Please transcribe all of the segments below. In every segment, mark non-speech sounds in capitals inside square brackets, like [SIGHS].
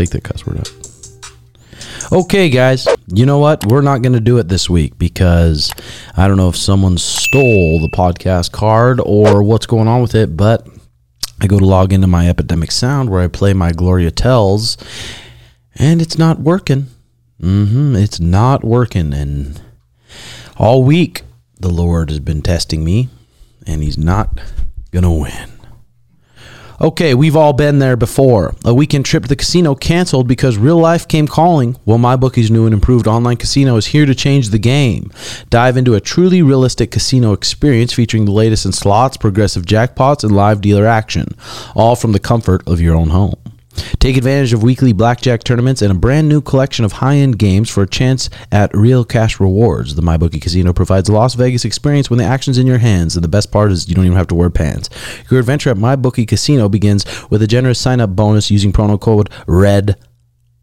Take that cuss word out. Okay, guys. You know what? We're not going to do it this week because I don't know if someone stole the podcast card or what's going on with it, but I go to log into my Epidemic Sound where I play my Gloria Tells, and it's not working. Mm-hmm, It's not working. And all week, the Lord has been testing me, and He's not going to win. Okay, we've all been there before. A weekend trip to the casino canceled because real life came calling. Well, MyBookie's new and improved online casino is here to change the game. Dive into a truly realistic casino experience featuring the latest in slots, progressive jackpots, and live dealer action, all from the comfort of your own home. Take advantage of weekly blackjack tournaments and a brand new collection of high end games for a chance at real cash rewards. The MyBookie Casino provides a Las Vegas experience when the action's in your hands, and the best part is you don't even have to wear pants. Your adventure at MyBookie Casino begins with a generous sign up bonus using promo code RED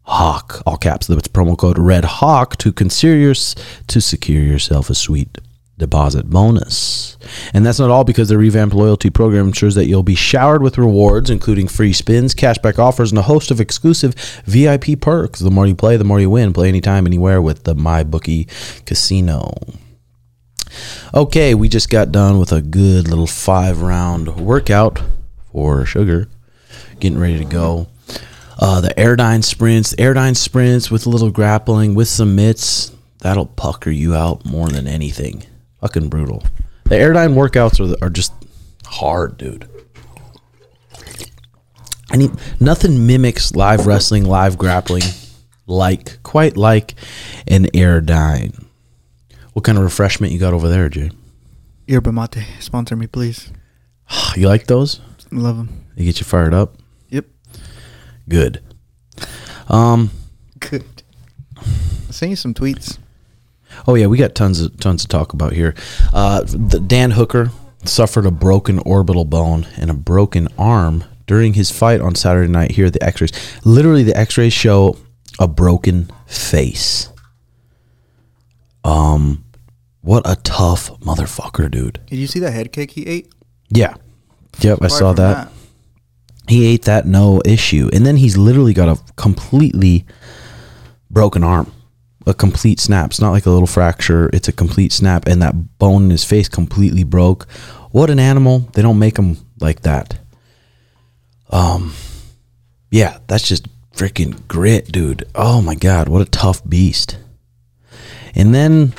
Hawk, all caps. That's promo code Red Hawk to consider to secure yourself a sweet deposit bonus. And that's not all because the revamped loyalty program ensures that you'll be showered with rewards, including free spins, cashback offers, and a host of exclusive VIP perks. The more you play, the more you win. Play anytime, anywhere with the MyBookie Casino. Okay, we just got done with a good little five round workout for sugar. Getting ready to go. Uh, the Airdyne sprints, Airdyne sprints with a little grappling, with some mitts, that'll pucker you out more than anything. Fucking brutal. The Airdyne workouts are, are just hard, dude. I need nothing mimics live wrestling, live grappling, like quite like an Airdyne. What kind of refreshment you got over there, Jay? Yerba mate, sponsor me, please. You like those? Love them. They get you fired up. Yep. Good. Um. Good. I'll send you some tweets. Oh yeah, we got tons of tons to talk about here. Uh, the, Dan Hooker suffered a broken orbital bone and a broken arm during his fight on Saturday night. Here, at the X-rays, literally, the X-rays show a broken face. Um, what a tough motherfucker, dude. Did you see that head kick he ate? Yeah, yep, I saw from that. He ate that no issue, and then he's literally got a completely broken arm, a complete snap. It's not like a little fracture; it's a complete snap, and that bone in his face completely broke. What an animal! They don't make them like that. Um, yeah, that's just freaking grit, dude. Oh my god, what a tough beast. And then,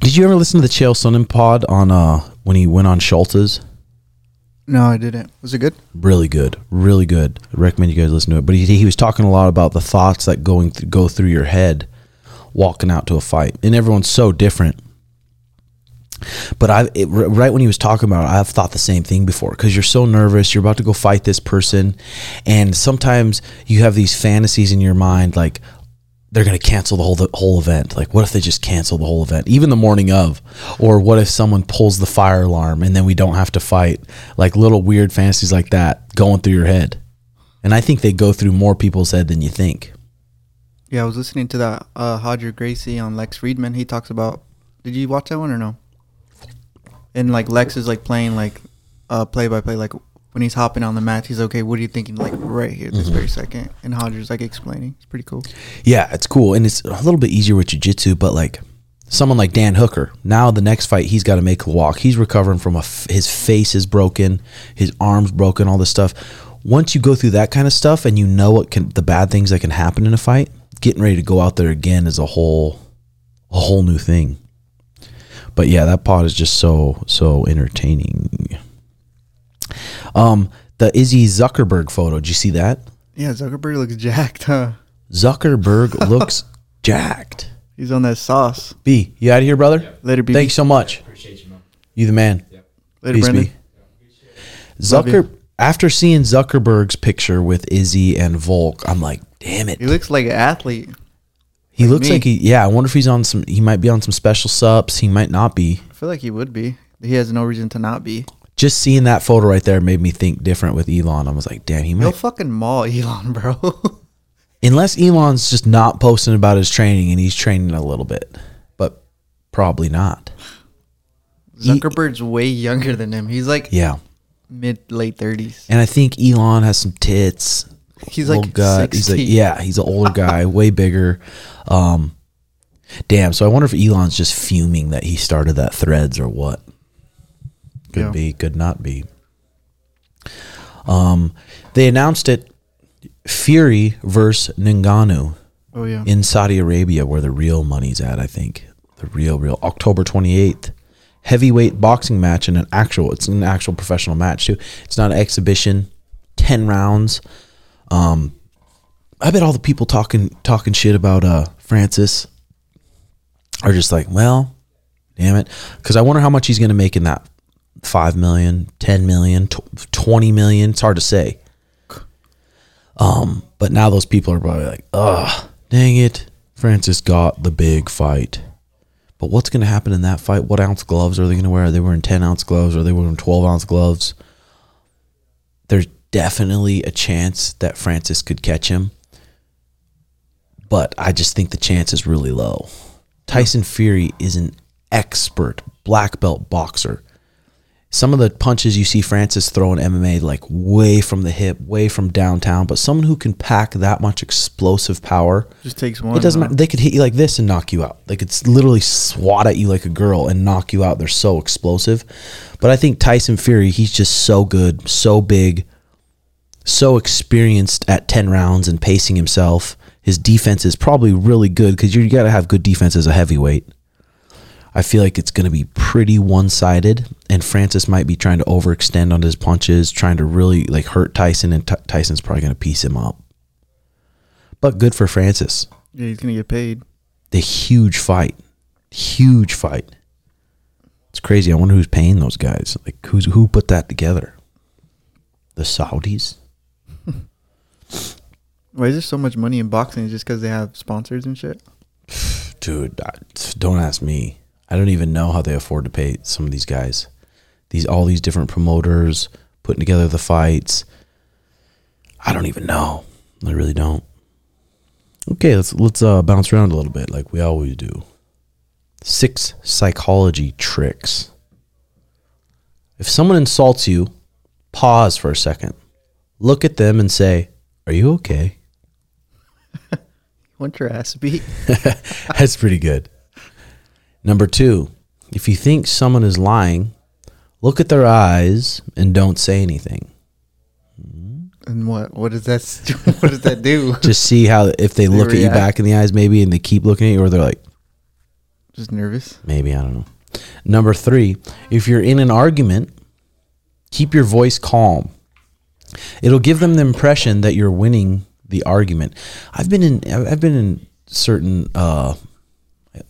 did you ever listen to the Chael Sonnen pod on uh when he went on Schultz's? No, I didn't. Was it good? really good really good i recommend you guys listen to it but he, he was talking a lot about the thoughts that going th- go through your head walking out to a fight and everyone's so different but i it, right when he was talking about it i've thought the same thing before because you're so nervous you're about to go fight this person and sometimes you have these fantasies in your mind like they're going to cancel the whole the whole event. Like, what if they just cancel the whole event, even the morning of? Or what if someone pulls the fire alarm and then we don't have to fight? Like little weird fantasies like that going through your head. And I think they go through more people's head than you think. Yeah, I was listening to that uh Hodger Gracie on Lex Fridman. He talks about did you watch that one or no? And like Lex is like playing like uh play by play, like when he's hopping on the mat, he's okay, what are you thinking like right here, this very second? And Hodger's like explaining. It's pretty cool. Yeah, it's cool, and it's a little bit easier with jujitsu. But like someone like Dan Hooker, now the next fight he's got to make a walk. He's recovering from a f- his face is broken, his arms broken, all this stuff. Once you go through that kind of stuff, and you know what can the bad things that can happen in a fight, getting ready to go out there again is a whole a whole new thing. But yeah, that pod is just so so entertaining. Um, the Izzy Zuckerberg photo. Did you see that? Yeah, Zuckerberg looks jacked, huh? Zuckerberg [LAUGHS] looks jacked. He's on that sauce. B, you out of here, brother? Later, B. Thanks so much. Appreciate you, man. You the man. Later, Peace, Brandon. B. Zucker. After seeing Zuckerberg's picture with Izzy and Volk, I'm like, damn it. He looks like an athlete. He like looks me. like he. Yeah, I wonder if he's on some. He might be on some special subs. He might not be. I feel like he would be. He has no reason to not be. Just seeing that photo right there made me think different with Elon. I was like, damn, he He'll fucking maul Elon, bro. [LAUGHS] Unless Elon's just not posting about his training and he's training a little bit, but probably not. Zuckerberg's way younger than him. He's like Yeah, mid late thirties. and I think Elon has some tits. He's like gut. He's like yeah, he's an older guy, way bigger. Um, damn. So I wonder if Elon's just fuming that he started that Threads or what. Could Yeah. be, could not be. Um, they announced it. Fury versus Ngannou Oh yeah. in Saudi Arabia, where the real money's at. I think the real, real October twenty eighth. Heavyweight boxing match and an actual. It's an actual professional match too. It's not an exhibition. Ten rounds. Um, I bet all the people talking talking shit about uh Francis are just like, well, damn it, because I wonder how much he's gonna make in that five million, ten million, tw- twenty million. It's hard to say. Um, but now those people are probably like, ugh, dang it, Francis got the big fight. But what's going to happen in that fight? What ounce gloves are they going to wear? Are they wearing 10 ounce gloves? Or are they wearing 12 ounce gloves? There's definitely a chance that Francis could catch him. But I just think the chance is really low. Tyson Fury is an expert black belt boxer. Some of the punches you see Francis throw in MMA, like way from the hip, way from downtown, but someone who can pack that much explosive power, Just takes one. it doesn't huh? matter. They could hit you like this and knock you out. They could literally swat at you like a girl and knock you out. They're so explosive. But I think Tyson Fury, he's just so good, so big, so experienced at 10 rounds and pacing himself. His defense is probably really good because you got to have good defense as a heavyweight. I feel like it's going to be pretty one sided, and Francis might be trying to overextend on his punches, trying to really like hurt Tyson, and T- Tyson's probably going to piece him up. But good for Francis Yeah, he's gonna get paid. the huge fight, huge fight. It's crazy. I wonder who's paying those guys. Like who's who put that together? The Saudis. Why is there so much money in boxing? Just because they have sponsors and shit? Dude, don't ask me. I don't even know how they afford to pay some of these guys. These all these different promoters putting together the fights. I don't even know. I really don't. Okay, let's let's uh, bounce around a little bit like we always do. Six psychology tricks. If someone insults you, pause for a second. Look at them and say, "Are you okay?" [LAUGHS] Want your ass beat? [LAUGHS] That's pretty good. Number two, if you think someone is lying, look at their eyes and don't say anything. and what? What does that? [LAUGHS] What does that do? Just see how if they They look at you back in the eyes, maybe, and they keep looking at you, or they're like, Just nervous. maybe I don't know. Number three, if you're in an argument, keep your voice calm. It'll give them the impression that you're winning the argument. I've been in I've been in certain uh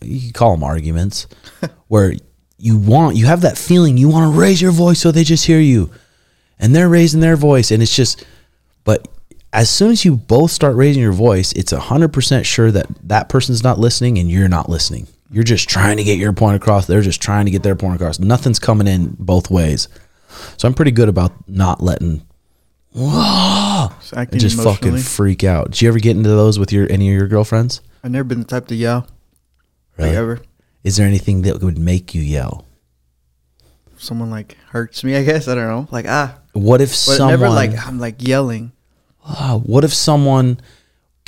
you could call them arguments [LAUGHS] where you want you have that feeling you want to raise your voice so they just hear you. And they're raising their voice and it's just but as soon as you both start raising your voice it's 100% sure that that person's not listening and you're not listening. You're just trying to get your point across. They're just trying to get their point across. Nothing's coming in both ways. So i'm pretty good about not letting Just and just fucking freak out did you ever get into those with your any of your girlfriends I've never been the type to yell. Like ever. is there anything that would make you yell Someone like hurts me. I guess I don't know. Like ah, what if but someone never like I'm like yelling. Ah, what if someone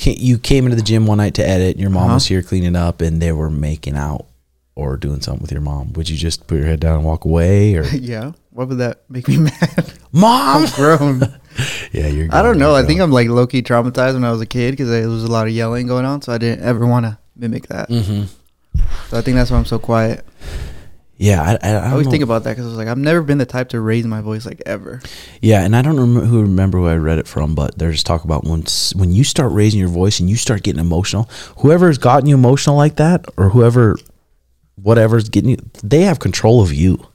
you came into the gym one night to edit, and your mom Uh-huh. was here cleaning up, and they were making out or doing something with your mom? Would you just put your head down and walk away, or [LAUGHS] yeah. Why would that make me [LAUGHS] mad? mom? I'm grown. [LAUGHS] yeah, you're. I don't know. I think I'm. Like low key traumatized when I was a kid because there was a lot of yelling going on, so I didn't ever want to mimic that. hmm So I think that's why I'm so quiet. Yeah, I, I, I, I always know. think about that because I was like, I've never been the type to raise my voice like ever. Yeah, and I don't remember who remember who I read it from, but there's just talk about s- when you start raising your voice and you start getting emotional. Whoever's gotten you emotional like that, or whoever, whatever's getting you, they have control of you.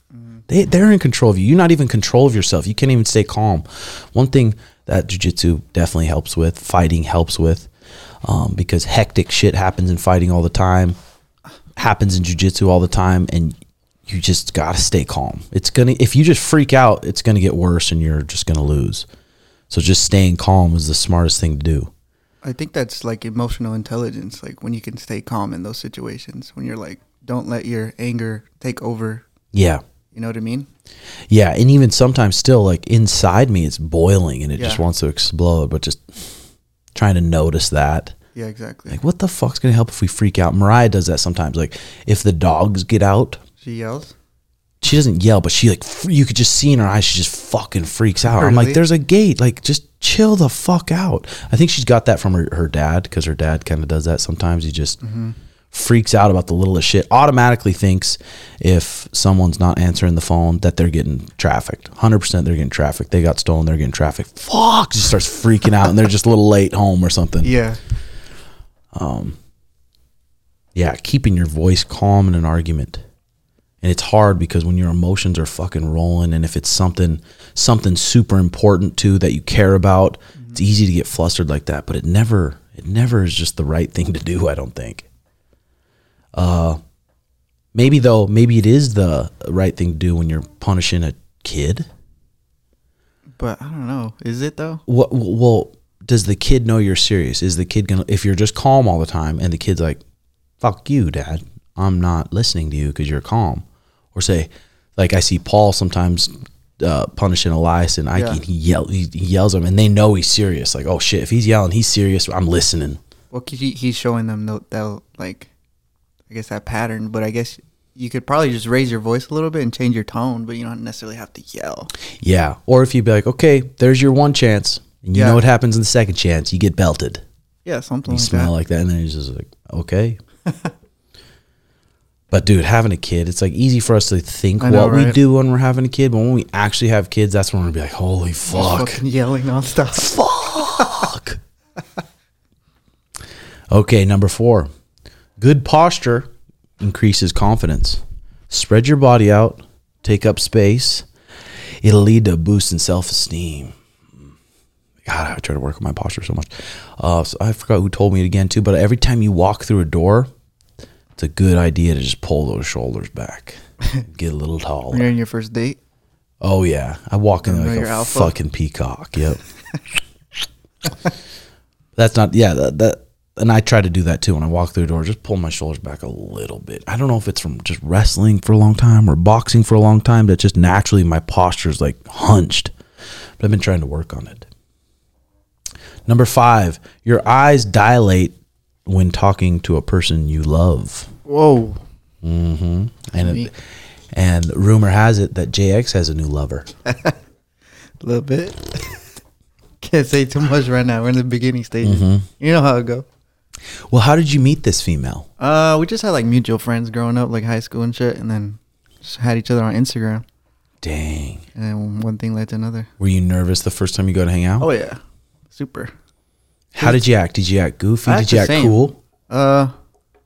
They they're in control of you. You're not even control of yourself. You can't even stay calm. One thing that jujitsu definitely helps with, fighting helps with, um, because hectic shit happens in fighting all the time, happens in jujitsu all the time, and you just gotta stay calm. It's gonna if you just freak out, it's gonna get worse, and you're just gonna lose. So just staying calm is the smartest thing to do. I think that's like emotional intelligence, like when you can stay calm in those situations. When you're like, don't let your anger take over. Yeah. You know what I mean? Yeah, and even sometimes still like inside me it's boiling and it just wants to explode, but just trying to notice that. Yeah, exactly. Like what the fuck's going to help if we freak out? Mariah does that sometimes like if the dogs get out, she yells. she doesn't yell, but she like you could just see in her eyes she just fucking freaks out. I'm like there's a gate, like just chill the fuck out. I think she's got that from her, her dad cuz her dad kind of does that sometimes. He just mm-hmm. Freaks out about the littlest shit. Automatically thinks if someone's not answering the phone that they're getting trafficked. 100% they're getting trafficked. They got stolen, they're getting trafficked. Fuck, just starts freaking out and they're just a little late home or something. Yeah. um yeah, keeping your voice calm in an argument. And it's hard because when your emotions are fucking rolling and if it's something something super important too that you care about, it's easy to get flustered like that, but it never it never is just the right thing to do, I don't think. Uh maybe though, maybe it is the right thing to do when you're punishing a kid. But I don't know. Is it though? What well, does the kid know you're serious? Is the kid gonna if you're just calm all the time and the kid's like, "Fuck you, dad. I'm not listening to you because you're calm," or say, like I see Paul sometimes uh, punishing Elias and Ike, Yeah. and he yell he, he yells at him, and they know he's serious. Like, oh shit, if he's yelling, he's serious. I'm listening. Well, he, he's showing them that, that like, I guess that pattern. But I guess you could probably just raise your voice a little bit and change your tone, but you don't necessarily have to yell. Yeah. Or if you'd be like, okay, there's your one chance, and you Yeah. know what happens in the second chance, you get belted. Yeah, something you like smell that. like that, and then he's just like, okay. [LAUGHS] but dude, having a kid, it's like easy for us to think know, what we do when we're having a kid, but when we actually have kids, that's when we're gonna be like, holy fuck, Fucking yelling nonstop. fuck. [LAUGHS] okay, number four, good posture increases confidence. Spread your body out, take up space. It'll lead to a boost in self esteem. God, I try to work on my posture so much. Uh, so I forgot who told me it again too. But every time you walk through a door, it's a good idea to just pull those shoulders back, [LAUGHS] get a little taller. you're in your first date. Oh yeah, I walk in like a alpha? fucking peacock. Yep. [LAUGHS] That's not yeah that, that and I try to do that too when I walk through the door. Just pull my shoulders back a little bit. I don't know if it's from just wrestling for a long time or boxing for a long time. That just naturally my posture is like hunched. But I've been trying to work on it. Number five, your eyes dilate when talking to a person you love. Whoa. Mm-hmm. And it, and rumor has it that JX has a new lover. A [LAUGHS] little bit. [LAUGHS] Can't say too much right now. We're in the beginning stages. Mm-hmm. You know how it go. Well, how did you meet this female? Uh, we just had like mutual friends growing up, like high school and shit, and then just had each other on Instagram, Dang. and then one thing led to another. Were you nervous the first time you go to hang out? Oh yeah, super. How did you act? Did you act goofy? I Did you act same. cool? Uh, A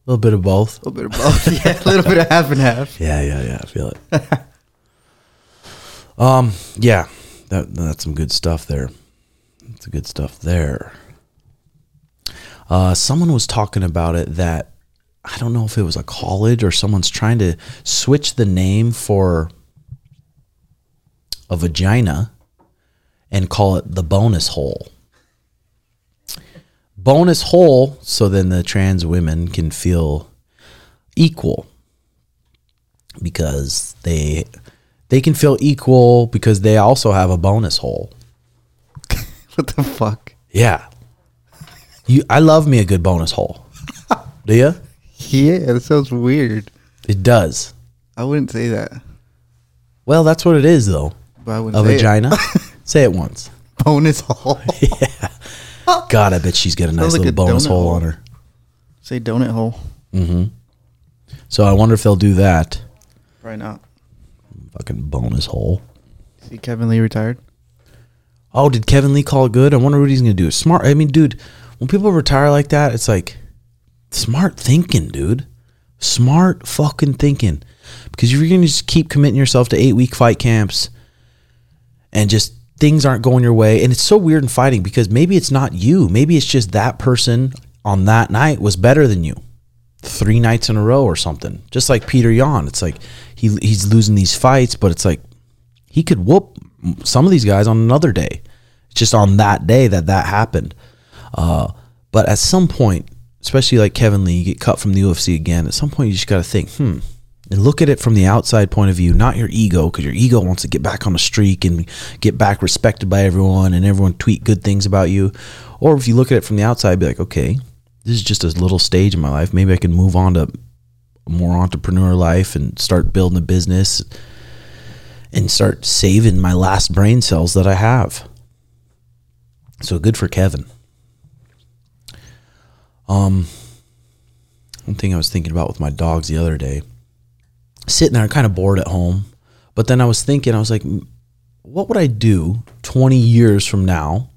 little bit of both. a little bit of both. [LAUGHS] yeah, a little bit of half and half. [LAUGHS] Yeah, yeah, yeah. I feel it. [LAUGHS] um, yeah, that that's some good stuff there. That's good stuff there. Uh, someone was talking about it that I don't know if it was a college or someone's trying to switch the name for a vagina and call it the bonus hole. Bonus hole, so then the trans women can feel equal because they they can feel equal because they also have a bonus hole. [LAUGHS] What the fuck? Yeah. You I love me a good bonus hole. Do you? Yeah, that sounds weird. It does. I wouldn't say that, Well, that's what it is though. but I wouldn't A say it. vagina. [LAUGHS] Say it once. bonus hole. [LAUGHS] yeah. God, I bet she's got a nice like little a bonus donut hole hole. on her. say donut hole. Mm-hmm. So I wonder if they'll do that. Probably not. Fucking bonus hole. See, Kevin Lee retired. Oh, did Kevin Lee call good? I wonder what he's gonna do. Smart. I mean, dude, when people retire like that, it's like smart thinking, dude. Smart fucking thinking. Because you're gonna just keep committing yourself to eight week fight camps and just things aren't going your way, and it's so weird in fighting because maybe it's not you. Maybe it's just that person on that night was better than you three nights in a row or something. Just like Petr Yan. It's like he he's losing these fights, but it's like he could whoop some of these guys on another day. It's just on that day that that happened. Uh, but at some point, especially like Kevin Lee, you get cut from the UFC again. At some point, you just got to think, hmm, and look at it from the outside point of view, not your ego, because your ego wants to get back on the streak and get back respected by everyone and everyone tweet good things about you. Or if you look at it from the outside, be like, okay, this is just a little stage in my life. Maybe I can move on to a more entrepreneur life and start building a business and start saving my last brain cells that I have. So good for Kevin. Um, one thing I was thinking about with my dogs the other day, sitting there kind of bored at home, but then I was thinking, I was like, what would I do 20 years from now?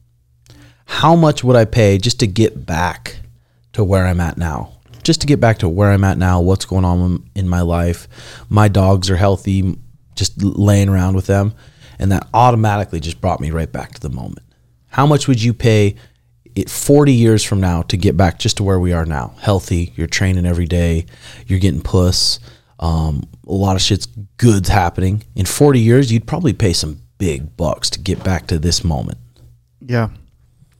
How much would I pay just to get back to where I'm at now? Just to get back to where I'm at now, what's going on in my life. My dogs are healthy, just laying around with them. And that automatically just brought me right back to the moment. How much would you pay it 40 years from now to get back just to where we are now? Healthy, you're training every day, you're getting puss, um, a lot of shit's goods happening. In 40 years, you'd probably pay some big bucks to get back to this moment. Yeah.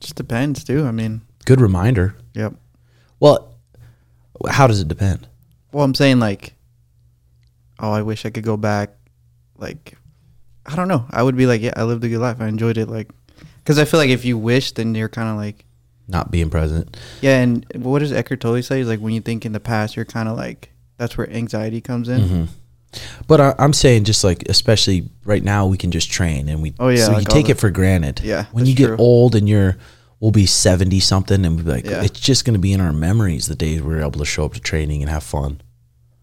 Just depends, too. I mean, Good reminder. yep. Well, how does it depend? Well, I'm saying like, oh, I wish I could go back. Like, I don't know. I would be like, yeah, I lived a good life. I enjoyed it. Like, because I feel like if you wish, then you're kind of like, Not being present. yeah. And what does Eckhart Tolle say? Is like when you think in the past, you're kind of like, that's where anxiety comes in. Mm-hmm. But I, I'm saying, just like, especially right now, we can just train and we. Oh, yeah, So like all take the- it for granted. Yeah, When you get true. old and you're, we'll be 70 something and we'll be like, Yeah. it's just going to be in our memories the days we were able to show up to training and have fun.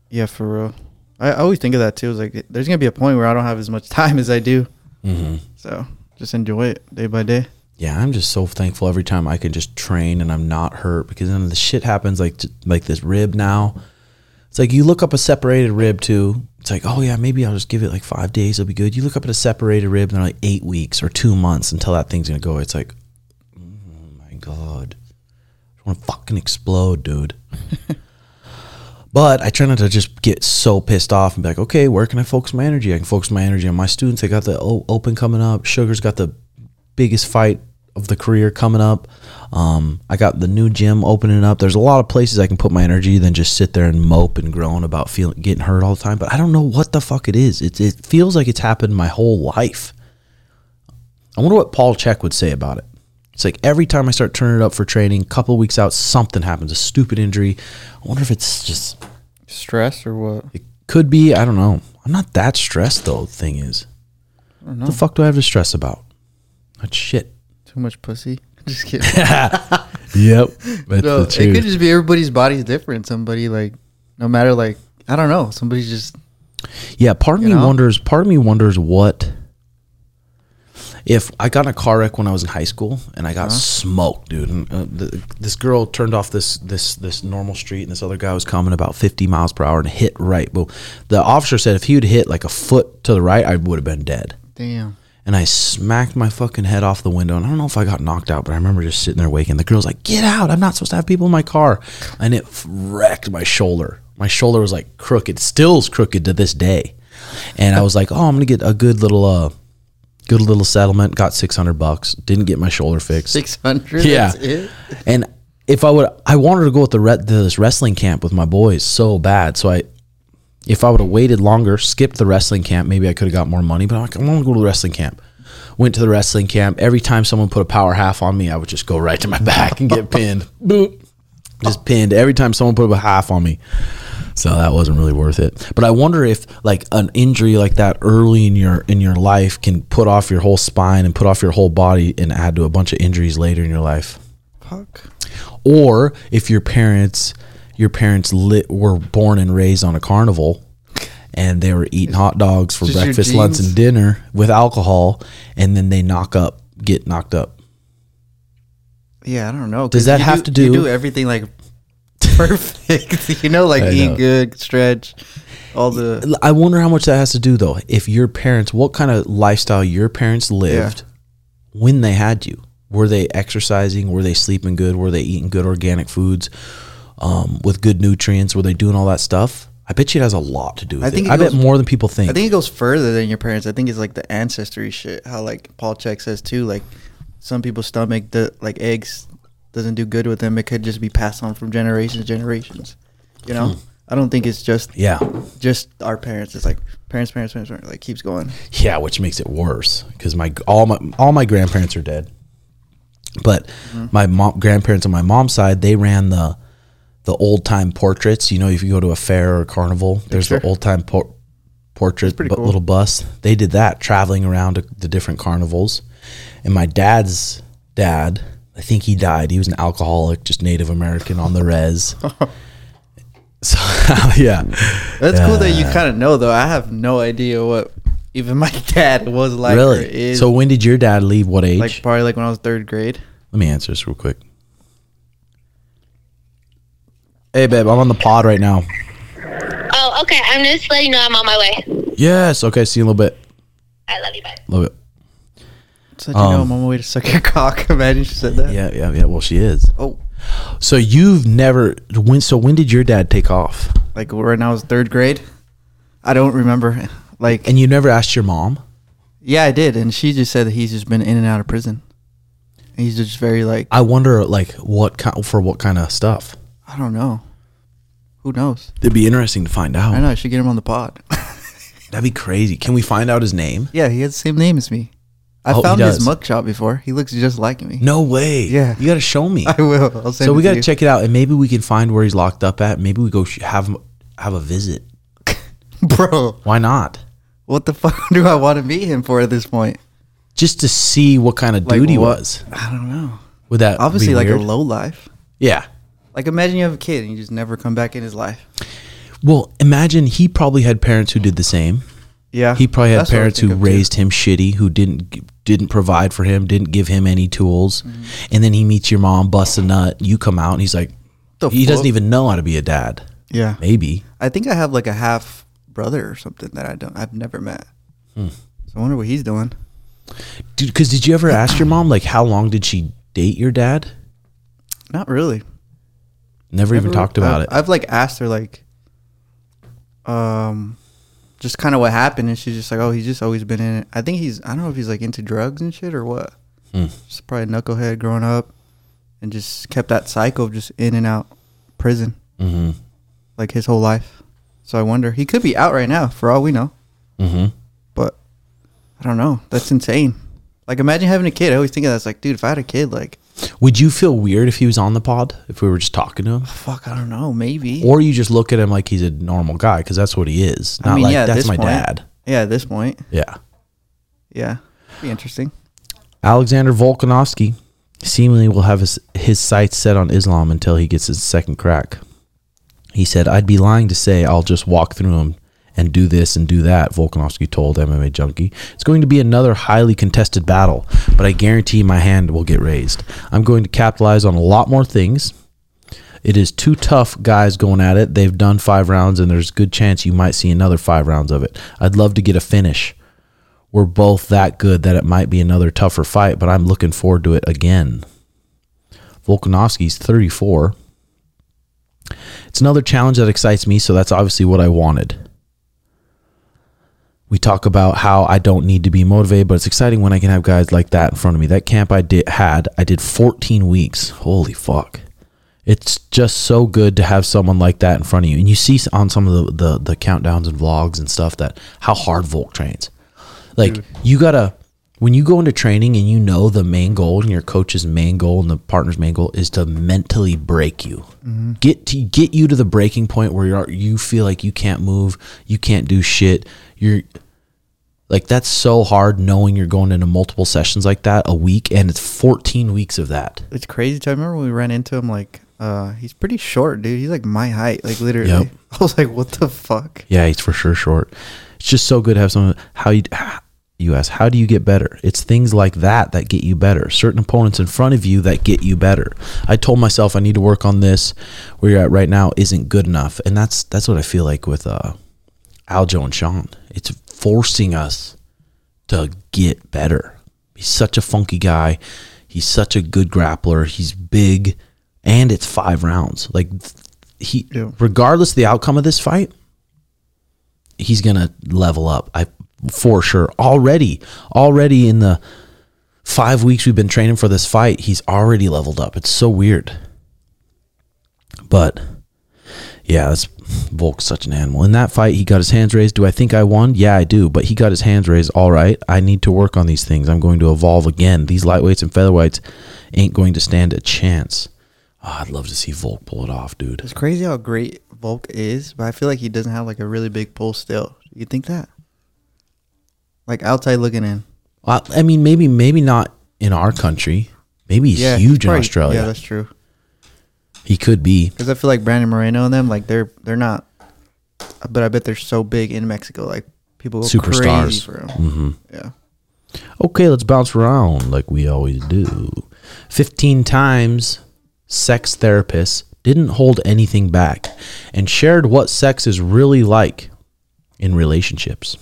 Yeah, for real. I, I always think of that too. It's like there's gonna be a point where I don't have as much [LAUGHS] time as I do. Mm-hmm. So just enjoy it day by day. Yeah, I'm just so thankful every time I can just train and I'm not hurt because then the shit happens like like this rib now. It's like you look up a separated rib too. It's like, oh yeah, maybe I'll just give it like five days, it'll be good. You look up at a separated rib and they're like eight weeks or two months until that thing's gonna go. It's like, oh my god, I want to fucking explode, dude. [LAUGHS] But I try not to just get so pissed off and be like, okay, where can I focus my energy? I can focus my energy on my students. I got the open coming up. Sugar's got the biggest fight of the career coming up. Um, I got the new gym opening up. There's a lot of places I can put my energy than just sit there and mope and groan about feeling getting hurt all the time. But I don't know what the fuck it is. It it feels like it's happened my whole life. I wonder what Paul Chek would say about it. It's like every time I start turning it up for training, couple of weeks out, something happens, a stupid injury. I wonder if it's just Stress or what? it could be. I don't know. I'm not that stressed though. The thing is, I don't know. the fuck do I have to stress about? Not shit. Too much pussy. [LAUGHS] Just kidding. [LAUGHS] Yep, that's no, it could just be everybody's body's different. Somebody like, no matter like, I don't know. Somebody's just Yeah, part of me know? wonders. Part of me wonders what if I got in a car wreck when I was in high school and I got Uh-huh. smoked, dude. And uh, the, this girl turned off this this this normal street, and this other guy was coming about 50 miles per hour and hit right. Well, the officer said if he would hit like a foot to the right, I would have been dead. damn. And I smacked my fucking head off the window, and I don't know if I got knocked out, but I remember just sitting there waking. The girl's like, "Get out! I'm not supposed to have people in my car," and it wrecked my shoulder. My shoulder was like crooked, still's crooked to this day. And I was like, "Oh, I'm gonna get a good little, uh, good little settlement." Got six hundred bucks. Didn't get my shoulder fixed. Six hundred. Yeah. That's it. And if I would, I wanted to go with the re- this wrestling camp with my boys so bad. So I, if I would have waited longer, skipped the wrestling camp, maybe I could have got more money. But I'm like, I want to go to the wrestling camp. Went to the wrestling camp. Every time someone put a power half on me, I would just go right to my [LAUGHS] back and get pinned. Boop. Just pinned. Every time someone put a half on me. So that wasn't really worth it. But I wonder if like an injury like that early in your in your life can put off your whole spine and put off your whole body and add to a bunch of injuries later in your life Fuck. or if your parents your parents lit, were born and raised on a carnival and they were eating hot dogs for Just breakfast lunch and dinner with alcohol and then they knock up get knocked up Yeah, I don't know. Does that have to do- You do everything like [LAUGHS] perfect. [LAUGHS] you know, like I eat know. good, stretch, all the. i wonder how much that has to do though if your parents what kind of lifestyle your parents lived when they had you Were they exercising? Were they sleeping good? Were they eating good organic foods um, with good nutrients? Were they doing all that stuff? I bet you it has a lot to do with I think it. it I bet more than people think. I think it goes further than your parents. I think it's like the ancestry shit. How like Paul Chek says too. Like some people's stomach, the like eggs doesn't do good with them. It could just be passed on from generations to generations. You know, I don't think it's just yeah, just our parents. It's like parents, parents, parents, parents like keeps going. yeah, which makes it worse because my all my all my grandparents are dead, but my mom grandparents on my mom's side they ran the the old time portraits. You know, if you go to a fair or a carnival, there's Sure. the old time por- portrait pretty cool. little bus. They did that traveling around to the different carnivals. And my dad's dad, I think he died. He was an alcoholic, just Native American on the res. [LAUGHS] [LAUGHS] so [LAUGHS] yeah, That's cool that you uh, kind of know though. I have no idea what even my dad was like. really. is. So when did your dad leave? What age? like probably like when I was third grade. Let me answer this real quick. Hey, babe, I'm on the pod right now. Oh, okay. I'm just letting you know I'm on my way. Yes. Okay. See you in a little bit. I love you. Bye. Love it. So you know Um, I'm on my way to suck your cock. [LAUGHS] Imagine she said that. Yeah, yeah, yeah. Well, she is. Oh, So you've never when? So when did your dad take off? like right now is third grade. I don't remember. Like, And you never asked your mom? yeah, I did, and she just said that he's just been in and out of prison. And he's just very like, I wonder, like, what kind for what kind of stuff? I don't know. Who knows? It'd be interesting to find out. I know. I should get him on the pod. [LAUGHS] That'd be crazy. Can we find out his name? yeah, he has the same name as me. I Oh, he found his does. mugshot before. He looks just like me. No way. Yeah. you got to show me. [LAUGHS] I will. I'll send so it we to got to you. check it out, and maybe we can find where he's locked up at. Maybe we go sh- have him have a visit. [LAUGHS] bro. Why not? What the fuck do I want to meet him for at this point? Just to see what kind of Like dude he what- was. I don't know. Would that Obviously, be like weird? a low life. Yeah. Like imagine you have a kid and you just never come back in his life. Well, imagine he probably had parents who did the same. Yeah, He probably had That's what I parents who of, too. raised him shitty, who didn't didn't provide for him, didn't give him any tools, Mm-hmm. and then he meets your mom, busts a nut. You come out, and he's like, The he doesn't even know how to be a dad. Yeah, Maybe. I think I have like a half brother or something that I don't. I've never met. Hmm. So I wonder what he's doing. Dude, because did you ever ask your mom like how long did she date your dad? Not really. Never, even talked about I've, it. I've like asked her like, um, just kind of what happened, and she's just like, oh, he's just always been in it. I think he's. I don't know if he's like into drugs and shit or what. Hmm. Just probably a knucklehead growing up, and just kept that cycle of just in and out prison mm-hmm. like his whole life. So I wonder he could be out right now for all we know. Mm-hmm. But I don't know. That's insane. Like imagine having a kid. I always think of that. It's like, dude, if I had a kid, like, Would you feel weird if he was on the pod? If we were just talking to him? Oh, fuck, I don't know, maybe. Or you just look at him like he's a normal guy because that's what he is. Not I mean, like yeah, that's my point. dad. Yeah, at this point, Yeah. yeah, be interesting. Alexander Volkanovski seemingly will have his, his sights set on Islam until he gets his second crack. He said, I'd be lying to say I'll just walk through them and do this and do that, Volkanovski told MMA Junkie. It's going to be another highly contested battle, but I guarantee my hand will get raised. I'm going to capitalize on a lot more things. It is two tough guys going at it. They've done five rounds, and there's a good chance you might see another five rounds of it. I'd love to get a finish we're both that good that it might be another tougher fight, but I'm looking forward to it again. Volkanovski's 34. It's another challenge that excites me, so that's obviously what I wanted. We talk about how I don't need to be motivated, but it's exciting when I can have guys like that in front of me. That camp I did had, I did 14 weeks. Holy fuck. It's just so good to have someone like that in front of you. And you see on some of the, the, the countdowns and vlogs and stuff that how hard Volk trains. Like you gotta when you go into training and you know the main goal and your coach's main goal and the partner's main goal is to mentally break you, mm-hmm. get to get you to the breaking point where you're you feel like you can't move, you can't do shit. You're like that's so hard knowing you're going into multiple sessions like that a week and it's 14 weeks of that. It's crazy. I remember when we ran into him. Like, uh, he's pretty short, dude. He's like my height, like literally. Yep. [LAUGHS] I was like, what the fuck? Yeah, he's for sure short. It's just so good to have someone. How you you ask, how do you get better? It's things like that that get you better. Certain opponents in front of you that get you better. I told myself I need to work on this. Where you're at right now isn't good enough, and that's that's what I feel like with uh, Aljo and Sean. It's forcing us to get better. He's such a funky guy. He's such a good grappler. He's big, and it's five rounds. Like he, Yeah. regardless of the outcome of this fight, he's gonna level up. I for sure. Already, already in the five weeks we've been training for this fight, he's already leveled up. It's so weird. But yeah, that's Volk's such an animal. In that fight, he got his hands raised. Do I think I won? Yeah, I do. But he got his hands raised. All right. I need to work on these things. I'm going to evolve again. These lightweights and featherweights ain't going to stand a chance. Oh, I'd love to see Volk pull it off, dude. It's crazy how great Volk is, but I feel like he doesn't have like a really big pull still. You think that? Like outside looking in. I, I mean, maybe, maybe not in our country. Maybe he's he's huge in probably- Australia. Yeah, that's true. He could be. Because I feel like Brandon Moreno and them, like they're they're not, but I bet they're so big in Mexico. Like people go crazy Superstars. for them. hmm Yeah. Okay, let's bounce around like we always do. 15 times sex therapists didn't hold anything back and shared what sex is really like in relationships.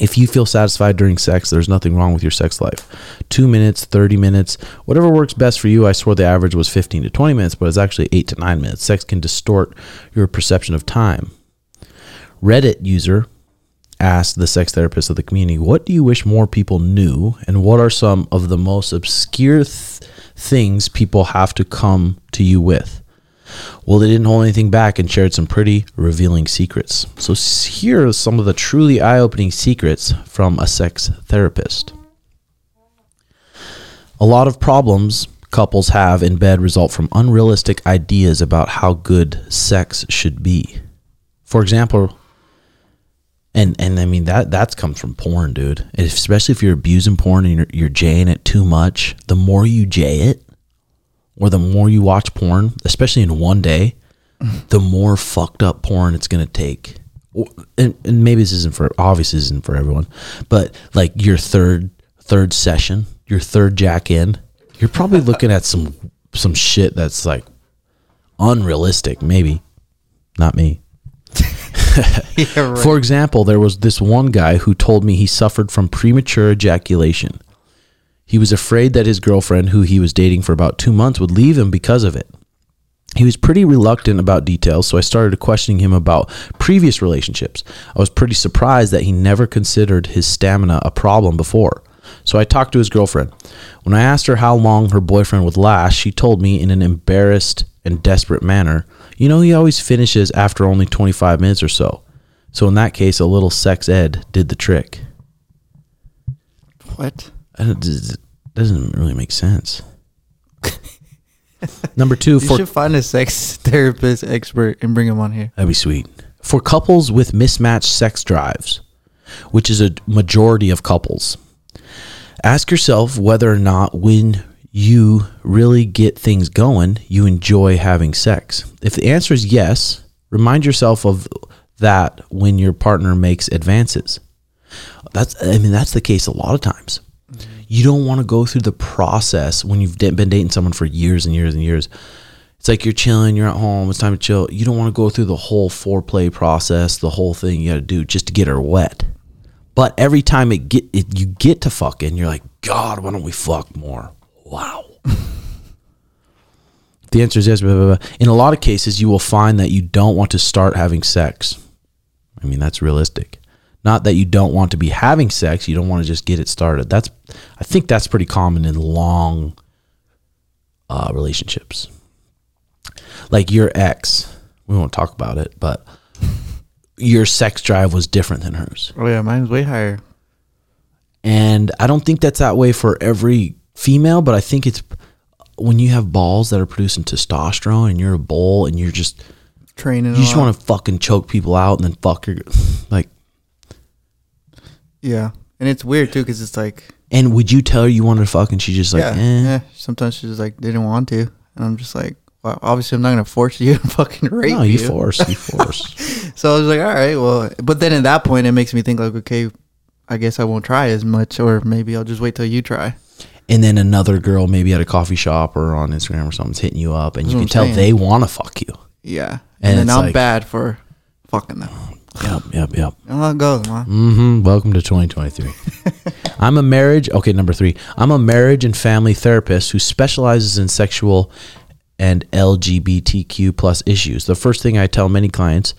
If you feel satisfied during sex, there's nothing wrong with your sex life. Two minutes, 30 minutes, whatever works best for you. I swore the average was 15 to 20 minutes, but it's actually 8 to 9 minutes. Sex can distort your perception of time. Reddit user asked the sex therapist of the community, What do you wish more people knew? And what are some of the most obscure th- things people have to come to you with? Well, they didn't hold anything back and shared some pretty revealing secrets. So, here are some of the truly eye opening secrets from a sex therapist. A lot of problems couples have in bed result from unrealistic ideas about how good sex should be. For example, and and I mean that that's comes from porn, dude. Especially if you're abusing porn and you're, you're jaying it too much, the more you jay it, or the more you watch porn, especially in one day, the more fucked up porn it's gonna take. And, and maybe this isn't for obviously this isn't for everyone, but like your third third session, your third jack in, you're probably looking at some some shit that's like unrealistic. Maybe not me. [LAUGHS] Yeah, [LAUGHS] right. For example, there was this one guy who told me he suffered from premature ejaculation. He was afraid that his girlfriend, who he was dating for about two months, would leave him because of it. He was pretty reluctant about details, so I started questioning him about previous relationships. I was pretty surprised that he never considered his stamina a problem before. So I talked to his girlfriend. When I asked her how long her boyfriend would last, she told me in an embarrassed and desperate manner, You know, he always finishes after only 25 minutes or so. So in that case, a little sex ed did the trick. what? I don't- It doesn't really make sense. [LAUGHS] Number two, You for should find a sex therapist expert and bring him on here. That'd be sweet. For couples with mismatched sex drives, which is a majority of couples, ask yourself whether or not when you really get things going, you enjoy having sex. If the answer is yes, remind yourself of that when your partner makes advances. That's I mean that's the case a lot of times. You don't want to go through the process when you've been dating someone for years and years and years. It's like you're chilling, you're at home, it's time to chill. You don't want to go through the whole foreplay process, the whole thing you got to do just to get her wet. But every time it get it, you get to fucking, you're like, God, why don't we fuck more? Wow. [LAUGHS] the answer is yes. Blah, blah, blah. In a lot of cases, you will find that you don't want to start having sex. I mean, that's realistic. Not that you don't want to be having sex, you don't want to just get it started. That's, I think that's pretty common in long uh, relationships. Like your ex, we won't talk about it, but [LAUGHS] your sex drive was different than hers. Oh yeah, mine's way higher. And I don't think that's that way for every female, but I think it's when you have balls that are producing testosterone and you're a bull and you're just Training. you just want to fucking choke people out and then fuck your [LAUGHS] like Yeah, and it's weird too because it's like and would you tell her you wanted to fuck and she's just like yeah, eh. yeah. Sometimes she's like didn't want to, and I'm just like, well, obviously I'm not gonna force you [LAUGHS] to fucking rape no you. you force you [LAUGHS] force So I was like, all right, well, but then at that point it makes me think like, okay, I guess I won't try as much, or maybe I'll just wait till you try. and then another girl maybe at a coffee shop or on Instagram or something's hitting you up and That's you can tell saying. they want to fuck you Yeah, And and, then I'm like- bad for fucking them. Yep yep yep I'll go, ma. hmm Welcome to 2023. [LAUGHS] I'm a marriage. Okay, number three. I'm a marriage and family therapist who specializes in sexual and LGBTQ plus issues. The first thing I tell many clients,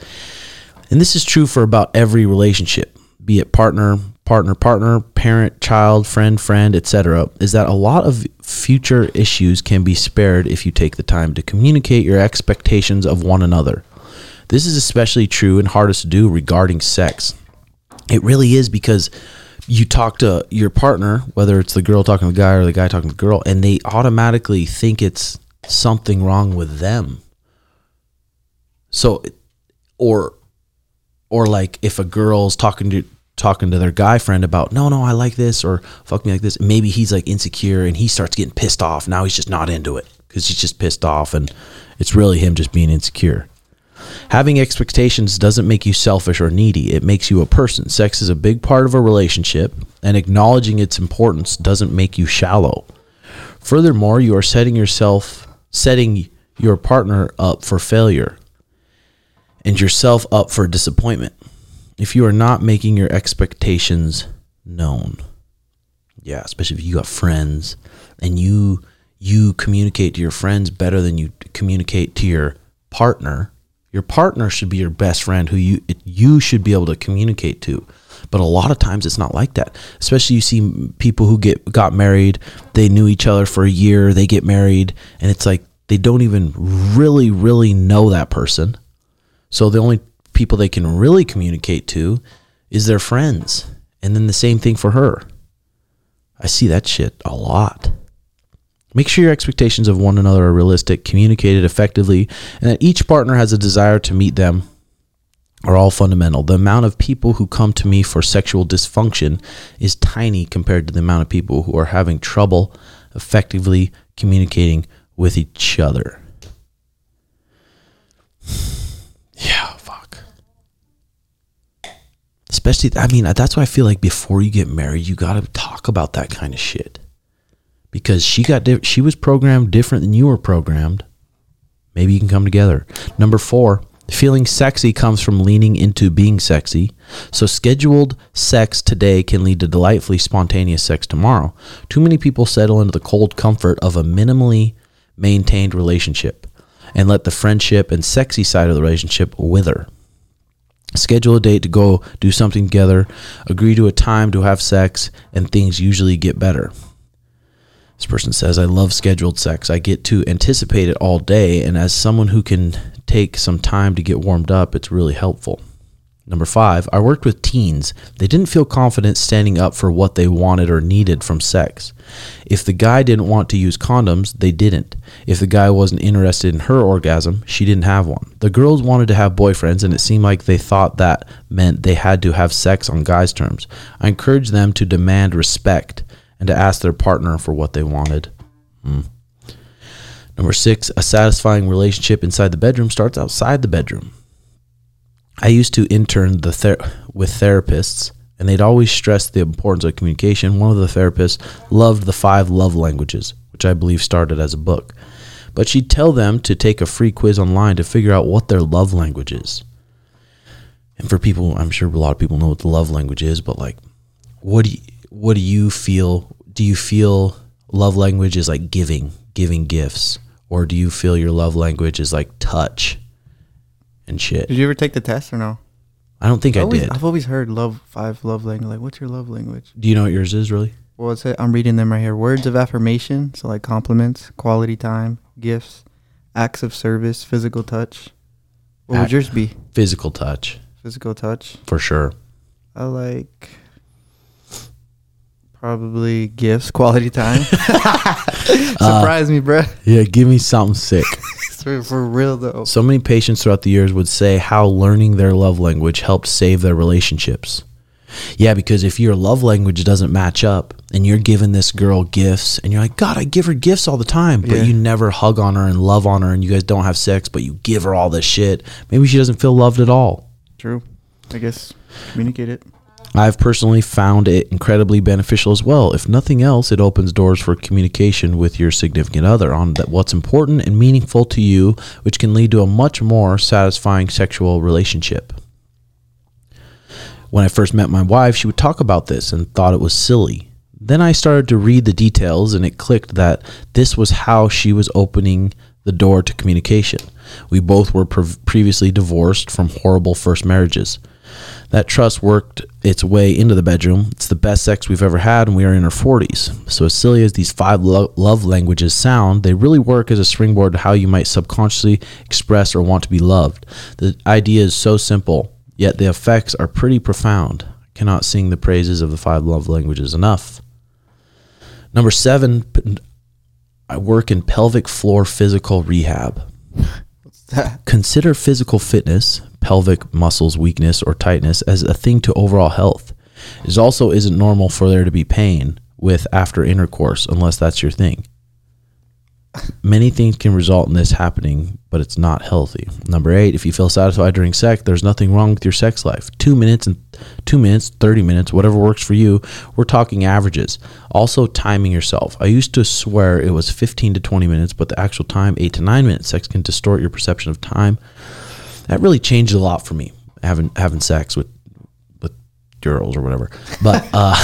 and this is true for about every relationship, be it partner, partner, partner, parent, child, friend, friend, etc., is that a lot of future issues can be spared if you take the time to communicate your expectations of one another. This is especially true and hardest to do regarding sex. It really is because you talk to your partner, whether it's the girl talking to the guy or the guy talking to the girl, and they automatically think it's something wrong with them. So, or, or like if a girl's talking to talking to their guy friend about no no I like this or fuck me like this, maybe he's like insecure and he starts getting pissed off. Now he's just not into it because he's just pissed off, and it's really him just being insecure. Having expectations doesn't make you selfish or needy. It makes you a person. Sex is a big part of a relationship, and acknowledging its importance doesn't make you shallow. Furthermore, you are setting yourself setting your partner up for failure and yourself up for disappointment if you are not making your expectations known. Yeah, especially if you got friends and you you communicate to your friends better than you communicate to your partner. Your partner should be your best friend who you you should be able to communicate to. But a lot of times it's not like that. Especially you see people who get got married, they knew each other for a year, they get married, and it's like they don't even really really know that person. So the only people they can really communicate to is their friends. And then the same thing for her. I see that shit a lot. Make sure your expectations of one another are realistic, communicated effectively, and that each partner has a desire to meet them are all fundamental. The amount of people who come to me for sexual dysfunction is tiny compared to the amount of people who are having trouble effectively communicating with each other. [SIGHS] Yeah, fuck. Especially, I mean, that's why I feel like before you get married, you got to talk about that kind of shit. Because she got, di- she was programmed different than you were programmed. Maybe you can come together. Number four, feeling sexy comes from leaning into being sexy. So scheduled sex today can lead to delightfully spontaneous sex tomorrow. Too many people settle into the cold comfort of a minimally maintained relationship and let the friendship and sexy side of the relationship wither. Schedule a date to go do something together, agree to a time to have sex, and things usually get better. This person says, I love scheduled sex. I get to anticipate it all day, and as someone who can take some time to get warmed up, it's really helpful. Number five, I worked with teens. They didn't feel confident standing up for what they wanted or needed from sex. If the guy didn't want to use condoms, they didn't. If the guy wasn't interested in her orgasm, she didn't have one. The girls wanted to have boyfriends, and it seemed like they thought that meant they had to have sex on guys' terms. I encouraged them to demand respect and to ask their partner for what they wanted. Hmm. Number six, a satisfying relationship inside the bedroom starts outside the bedroom. I used to intern the ther- with therapists, and they'd always stress the importance of communication. One of the therapists loved the five love languages, which I believe started as a book. But she'd tell them to take a free quiz online to figure out what their love language is. And for people, I'm sure a lot of people know what the love language is, but like, what do you, what do you feel? Do you feel love language is like giving, giving gifts, or do you feel your love language is like touch and shit? Did you ever take the test or no? I don't think I always, did. I've always heard love five love language. Like, what's your love language? Do you know what yours is really? Well, it's I'm reading them right here. Words of affirmation, so like compliments, quality time, gifts, acts of service, physical touch. What would yours be? Physical touch, Physical touch. for sure. I like probably gifts, quality time. Uh, [LAUGHS] [LAUGHS] Surprise me, bruh. Yeah, give me something sick. [LAUGHS] For, for real though. so many patients throughout the years would say how learning their love language helped save their relationships. Yeah, because if your love language doesn't match up and you're giving this girl gifts and you're like, God, I give her gifts all the time, but Yeah. you never hug on her and love on her and you guys don't have sex, but you give her all this shit, maybe she doesn't feel loved at all. True. I guess communicate it. I've personally found it incredibly beneficial as well. If nothing else, it opens doors for communication with your significant other on what's important and meaningful to you, which can lead to a much more satisfying sexual relationship. When I first met my wife, she would talk about this and thought it was silly. Then I started to read the details and it clicked that this was how she was opening the door to communication. We both were pre- previously divorced from horrible first marriages. That trust worked its way into the bedroom. It's the best sex we've ever had, and we are in our 40s. So, as silly as these five lo- love languages sound, they really work as a springboard to how you might subconsciously express or want to be loved. The idea is so simple, yet the effects are pretty profound. I cannot sing the praises of the five love languages enough. Number seven, I work in pelvic floor physical rehab. [LAUGHS] Consider physical fitness, pelvic muscles weakness or tightness as a thing to overall health. It also isn't normal for there to be pain with after intercourse unless that's your thing. Many things can result in this happening, but it's not healthy. Number eight, if you feel satisfied during sex, there's nothing wrong with your sex life. Two minutes and two minutes, 30 minutes, whatever works for you. We're talking averages. Also, timing yourself. I used to swear it was 15 to 20 minutes, but the actual time, eight to nine minutes. Sex can distort your perception of time. That really changed a lot for me, having having sex with with girls or whatever. But uh,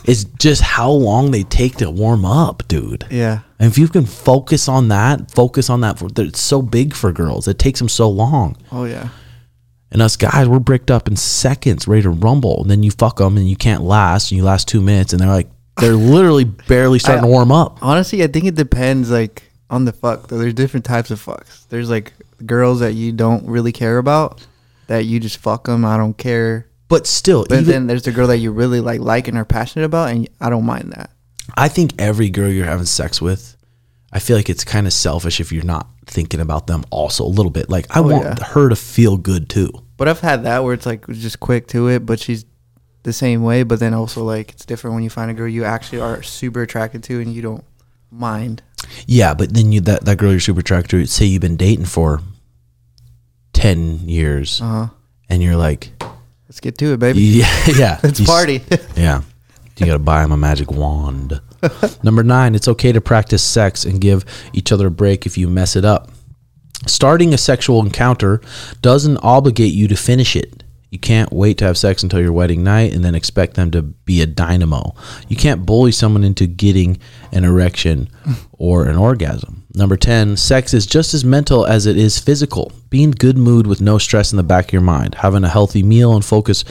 [LAUGHS] it's just how long they take to warm up, dude. Yeah. And if you can focus on that, focus on that. For, it's so big for girls. It takes them so long. Oh yeah. And us guys, we're bricked up in seconds, ready to rumble. And then you fuck them and you can't last. And you last two minutes and they're like, they're literally barely starting to warm up. Honestly, I think it depends like on the fuck. Though there's different types of fucks. There's like girls that you don't really care about, that you just fuck them. I don't care. But still, But even, then there's the girl that you really like like and are passionate about, and I don't mind that. I think every girl you're having sex with, I feel like it's kind of selfish if you're not thinking about them also a little bit. Like, I Oh, want yeah. her to feel good too. But I've had that where it's like just quick to it, but she's the same way. But then also like it's different when you find a girl you actually are super attracted to and you don't mind. Yeah, but then you that, that girl you're super attracted to, say you've been dating for 10 years Uh huh. and you're like, Let's get to it, baby. [LAUGHS] yeah, [LAUGHS] yeah. Let's You s- party. [LAUGHS] Yeah. You got to buy him a magic wand. Number nine, it's okay to practice sex and give each other a break if you mess it up. Starting a sexual encounter doesn't obligate you to finish it. You can't wait to have sex until your wedding night and then expect them to be a dynamo. You can't bully someone into getting an erection or an orgasm. Number 10, sex is just as mental as it is physical. Be in good mood with no stress in the back of your mind. Having a healthy meal and focus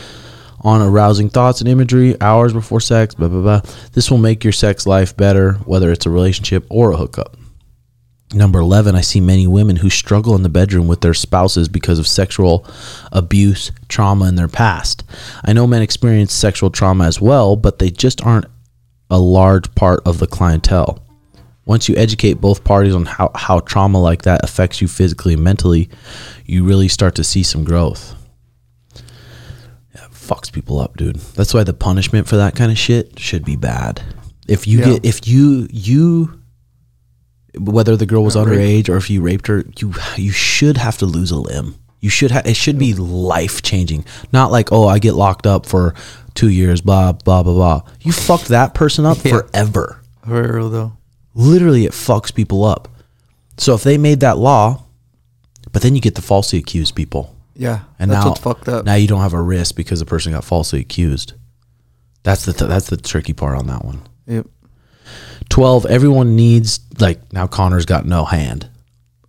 on arousing thoughts and imagery hours before sex, blah, blah, blah. This will make your sex life better, whether it's a relationship or a hookup. Number 11, I see many women who struggle in the bedroom with their spouses because of sexual abuse, trauma in their past. I know men experience sexual trauma as well, but they just aren't a large part of the clientele. Once you educate both parties on how, how trauma like that affects you physically and mentally, you really start to see some growth. It fucks people up, dude. That's why the punishment for that kind of shit should be bad. If you Yeah. get if you you whether the girl was underage or if you raped her, you you should have to lose a limb. You should have it should be life changing. Not like, oh, I get locked up for two years, blah, blah, blah, blah. You fucked that person up [LAUGHS] Yeah. forever. For real though. Literally it fucks people up. So if they made that law, but then you get the falsely accused people. Yeah. And that's now, fucked up. now you don't have a risk because the person got falsely accused. That's the that's the tricky part on that one. Yep. 12 everyone needs like now connor's got no hand.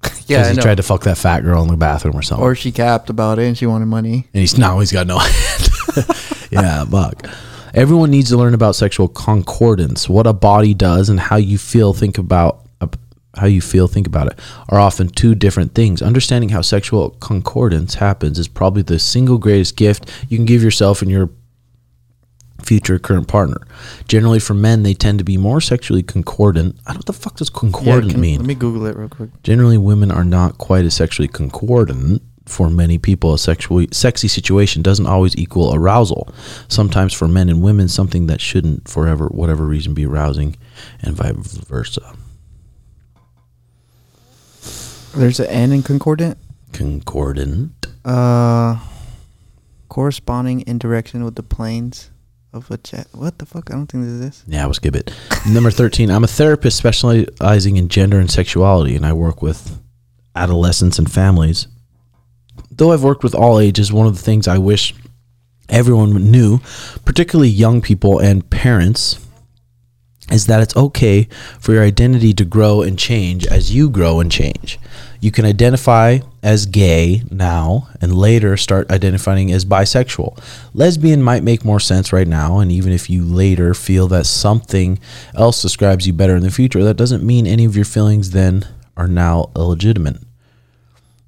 [LAUGHS] Yeah, I he know. tried to fuck that fat girl in the bathroom or something. Or she capped about it and she wanted money. and he's now he's got no [LAUGHS] hand. [LAUGHS] Yeah buck everyone needs to learn about sexual concordance what a body does and how you feel think about uh, how you feel think about it are often two different things. Understanding how sexual concordance happens is probably the single greatest gift you can give yourself and your future current partner generally for men they tend to be more sexually concordant i don't what the fuck does concordant can- mean Let me Google it real quick. Generally, women are not quite as sexually concordant. For many people, a sexually sexy situation doesn't always equal arousal. Sometimes, for men and women, something that shouldn't, for ever, whatever reason, be arousing, and vice versa. There's an N in concordant. Concordant. Uh, corresponding in direction with the planes of a jet. What the fuck? I don't think this is this. Yeah, we'll skip it. Number 13. I'm a therapist specializing in gender and sexuality, and I work with adolescents and families. Though I've worked with all ages, one of the things I wish everyone knew, particularly young people and parents, is that it's okay for your identity to grow and change as you grow and change. You can identify as gay now and later start identifying as bisexual. Lesbian might make more sense right now, and even if you later feel that something else describes you better in the future, that doesn't mean any of your feelings then are now illegitimate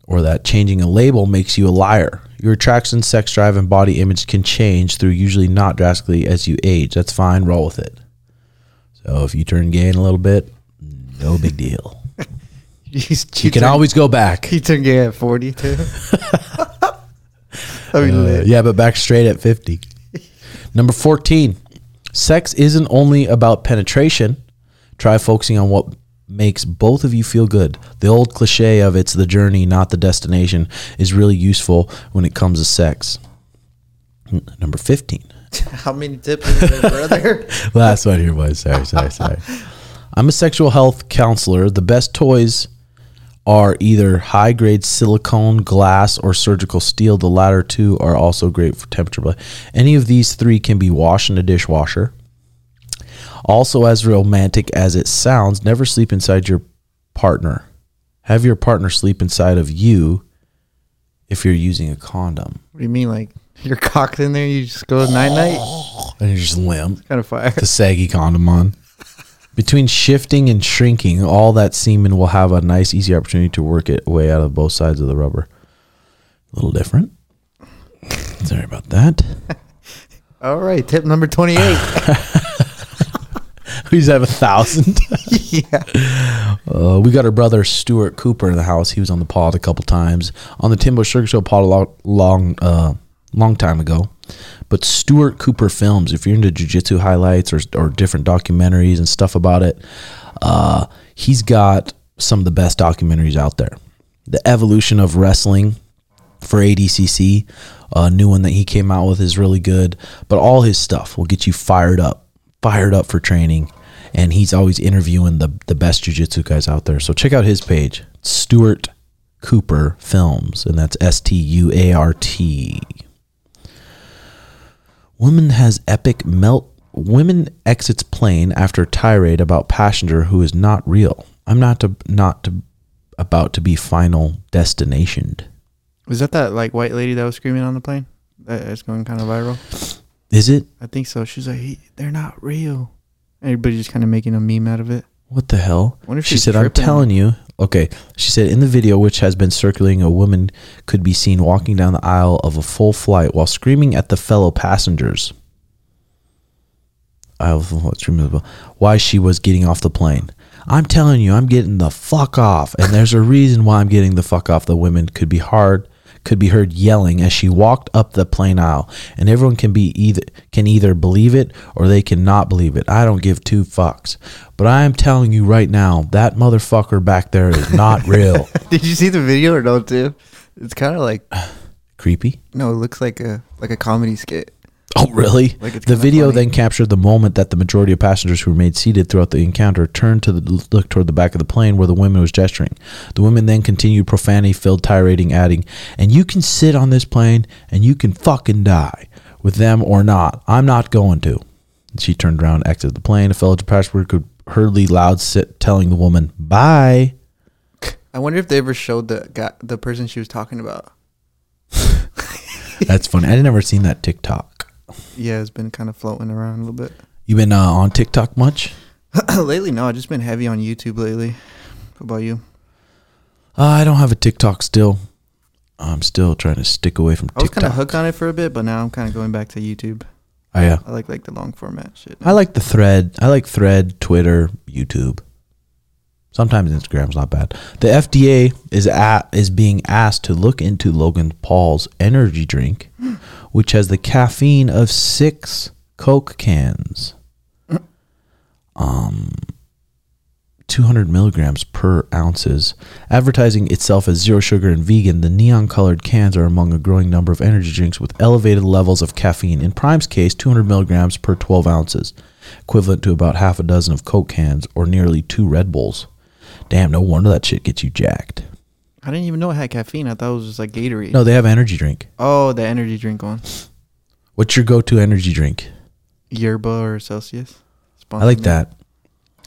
or that changing a label makes you a liar. Your attraction, sex drive, and body image can change through usually not drastically as you age. That's fine, roll with it. So if you turn gay in a little bit, no big deal. He's, You can always go back. He turned gay at 40 too. [LAUGHS] Uh, yeah, but back straight at 50. Number 14. Sex isn't only about penetration. Try focusing on what makes both of you feel good. The old cliche of it's the journey, not the destination, is really useful when it comes to sex. N- Number 15. [LAUGHS] How many tips is there, brother? Last one here, boys. Sorry, sorry, sorry. [LAUGHS] I'm a sexual health counselor. The best toys are either high grade silicone, glass, or surgical steel. The latter two are also great for temperature. But any of these three can be washed in a dishwasher. Also, as romantic as it sounds, never sleep inside your partner. Have your partner sleep inside of you if you're using a condom. What do you mean? Like [LAUGHS] you're cocked in there? You just go night night? [SIGHS] And you're just limp. Kind of fire. the saggy condom on. Between shifting and shrinking, all that semen will have a nice, easy opportunity to work it way out of both sides of the rubber. A little different. Sorry about that. [LAUGHS] All right, tip number 28. [LAUGHS] We just have a thousand. yeah. Uh, we got our brother Stuart Cooper in the house. He was on the pod a couple times on the Timbo Sugar Show pod a long, long, uh, long time ago. But Stuart Cooper films, if you're into jujitsu highlights or or different documentaries and stuff about it, uh, he's got some of the best documentaries out there. The evolution of wrestling for ADCC, a new one that he came out with is really good. But all his stuff will get you fired up, fired up for training. And he's always interviewing the the best jujitsu guys out there. So check out his page, Stuart Cooper Films, and that's S T U A R T. Woman has epic melt. Woman exits plane after tirade about passenger who is not real. I'm not to, not to, about to be final destinationed. Was that that like white lady that was screaming on the plane? That is going kind of viral. Is it? I think so. She's like, he, they're not real. Everybody's just kind of making a meme out of it. What the hell? She said, I'm telling you. Okay. She said, in the video, which has been circulating, a woman could be seen walking down the aisle of a full flight while screaming at the fellow passengers. Of what screaming why she was getting off the plane. I'm telling you, I'm getting the fuck off. And there's a reason why I'm getting the fuck off. The women could be hard could be heard yelling as she walked up the plane aisle. And everyone can be either can either believe it or they cannot believe it. I don't give two fucks. But I am telling you right now, that motherfucker back there is not [LAUGHS] real. [LAUGHS] Did you see the video or no, too? It's kind of like [SIGHS] Creepy. no, it looks like a like a comedy skit. [LAUGHS] Oh, really? Like, the video funny. then captured the moment that the majority of passengers who remained seated throughout the encounter turned to the, look toward the back of the plane where the woman was gesturing. The woman then continued profanity-filled tirading, adding, "And you can sit on this plane, and you can fucking die with them or not. I'm not going to." She turned around, exited the plane. A fellow passenger could hurriedly loud sit, telling the woman, "Bye." I wonder if they ever showed the guy, the person she was talking about. [LAUGHS] That's funny. I would never seen that TikTok. Yeah, it's been kind of floating around a little bit. You been uh, on TikTok much? [CLEARS THROAT] lately, no, I've just been heavy on YouTube lately. What about you? Uh, I don't have a TikTok still. I'm still trying to stick away from I was TikTok. kind of hooked on it for a bit, but now I'm kind of going back to YouTube. Oh, yeah. I like like the long format shit. I like the thread. I like thread, Twitter, YouTube. Sometimes Instagram's not bad. The FDA is at, is being asked to look into Logan Paul's energy drink, [GASPS] which has the caffeine of six Coke cans. Um, 200 milligrams per ounces. Advertising itself as zero sugar and vegan, the neon colored cans are among a growing number of energy drinks with elevated levels of caffeine. In Prime's case, 200 milligrams per 12 ounces, equivalent to about half a dozen of Coke cans or nearly two Red Bulls. Damn, no wonder that shit gets you jacked. I didn't even know it had caffeine. I thought it was just like Gatorade. No, they have energy drink. Oh, the energy drink one. What's your go to energy drink? Yerba or Celsius. I like that.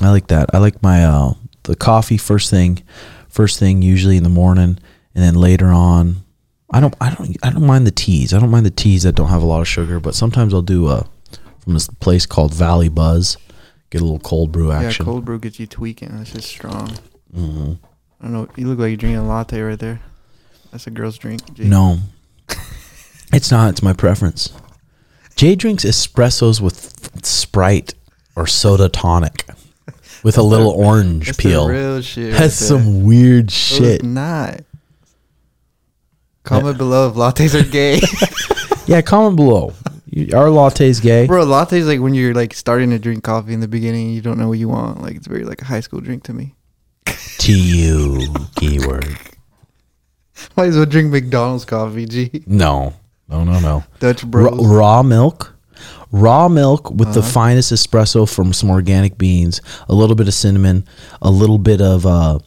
I like that. I like my uh the coffee first thing, first thing usually in the morning, and then later on. I don't I don't I don't mind the teas. I don't mind the teas that don't have a lot of sugar, but sometimes I'll do a from this place called Valley Buzz. Get a little cold brew action. Yeah, cold brew gets you tweaking. That's just strong. hmm I don't know. You look like you're drinking a latte right there. That's a girl's drink. G. No, it's not. It's my preference. Jay drinks espressos with Sprite or soda tonic [LAUGHS] with a little orange That's peel. real shit. right That's there. some weird shit. not. Comment below if lattes are gay. [LAUGHS] Yeah, comment below. Are lattes gay? Bro, lattes like when you're like starting to drink coffee in the beginning, you don't know what you want. Like it's very like a high school drink to me. To you, keyword. Might as well drink McDonald's coffee, G. No, no, no, no. Dutch bros. raw milk, raw milk with the finest espresso from some organic beans, a little bit of cinnamon, a little bit of, uh,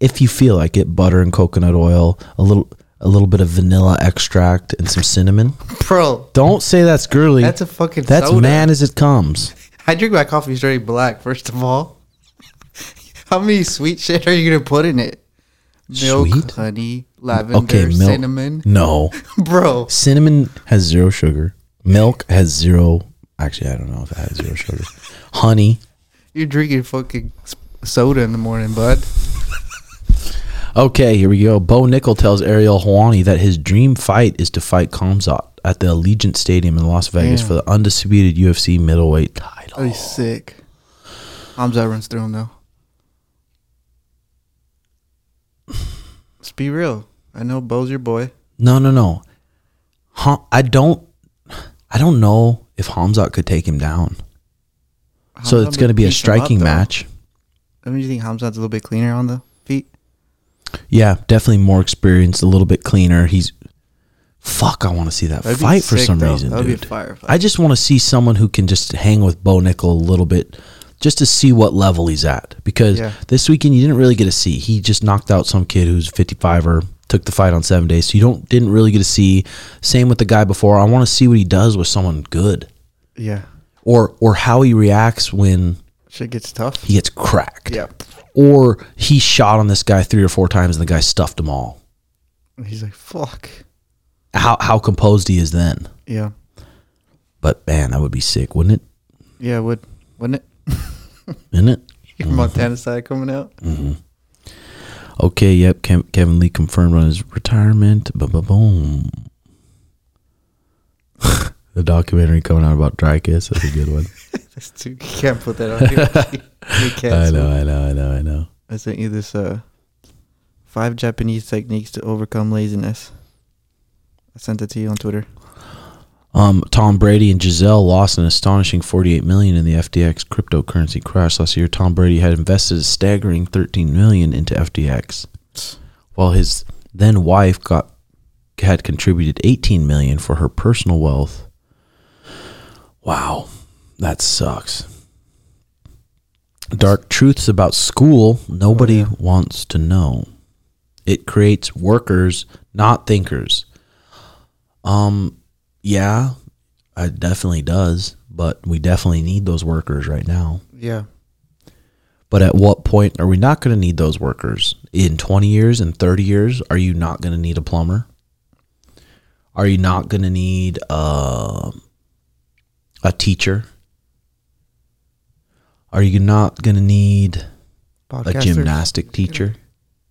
if you feel like it, butter and coconut oil, a little, a little bit of vanilla extract and some cinnamon. Bro, Don't say that's girly. that's a fucking that's soda. man as it comes. I drink my coffee straight black, first of all. How many sweet shit are you gonna put in it? Milk, Sweet? honey, lavender, Okay, milk. cinnamon. No, [LAUGHS] Bro, cinnamon has zero sugar. Milk has zero. Actually, I don't know if it has zero sugar. Honey. you're drinking fucking s- soda in the morning, bud. Okay, here we go. Bo Nickal tells Ariel Helwani that his dream fight is to fight Khamzat at the Allegiant Stadium in Las Vegas Damn. for the undisputed UFC middleweight title. Oh, That'd be sick. Hamza runs through him though. Let's be real. I know Bo's your boy. No, no, no. Huh, I don't. I don't know if Khamzat could take him down. So it's going to be a him up, striking match. Don't you think Hamza's a little bit cleaner on the feet? Yeah, definitely more experienced, a little bit cleaner. He's fuck. I want to see that That'd fight for sick, some though. reason, That'd be a dude. I just want to see someone who can just hang with Bo Nickal a little bit, just to see what level he's at. Because Yeah. this weekend you didn't really get to see. He just knocked out some kid who's 55 or took the fight on seven days, so you don't didn't really get to see. Same with the guy before. I want to see what he does with someone good, Yeah. or or how he reacts when Shit gets tough. he gets cracked. Yeah. Or he shot on this guy three or four times and the guy stuffed them all. And He's like, fuck. How how composed he is then. Yeah. But man, that would be sick, wouldn't it? Yeah, would wouldn't it? Isn't it? [LAUGHS] Your Montana side coming out. Okay, yep. Kev- Kevin Lee confirmed on his retirement. Boom. [LAUGHS] the documentary coming out about Dry Kiss. That's a good one. [LAUGHS] That's too. You can't put that on. here. I know, I know, I know, I know. I sent you this uh five Japanese techniques to overcome laziness. I sent it to you on Twitter. Um, Tom Brady and Gisele lost an astonishing 48 million in the FTX cryptocurrency crash last year. Tom Brady had invested a staggering 13 million into FTX, while his then wife got had contributed 18 million for her personal wealth. Wow, that sucks. Dark truths about school nobody wants to know. It creates workers, not thinkers. Um, yeah, it definitely does, but we definitely need those workers right now. Yeah. But at what point are we not going to need those workers? In 20 years, in 30 years, are you not going to need a plumber? Are you not going to need uh, a teacher? Are you not going to need a gymnastic teacher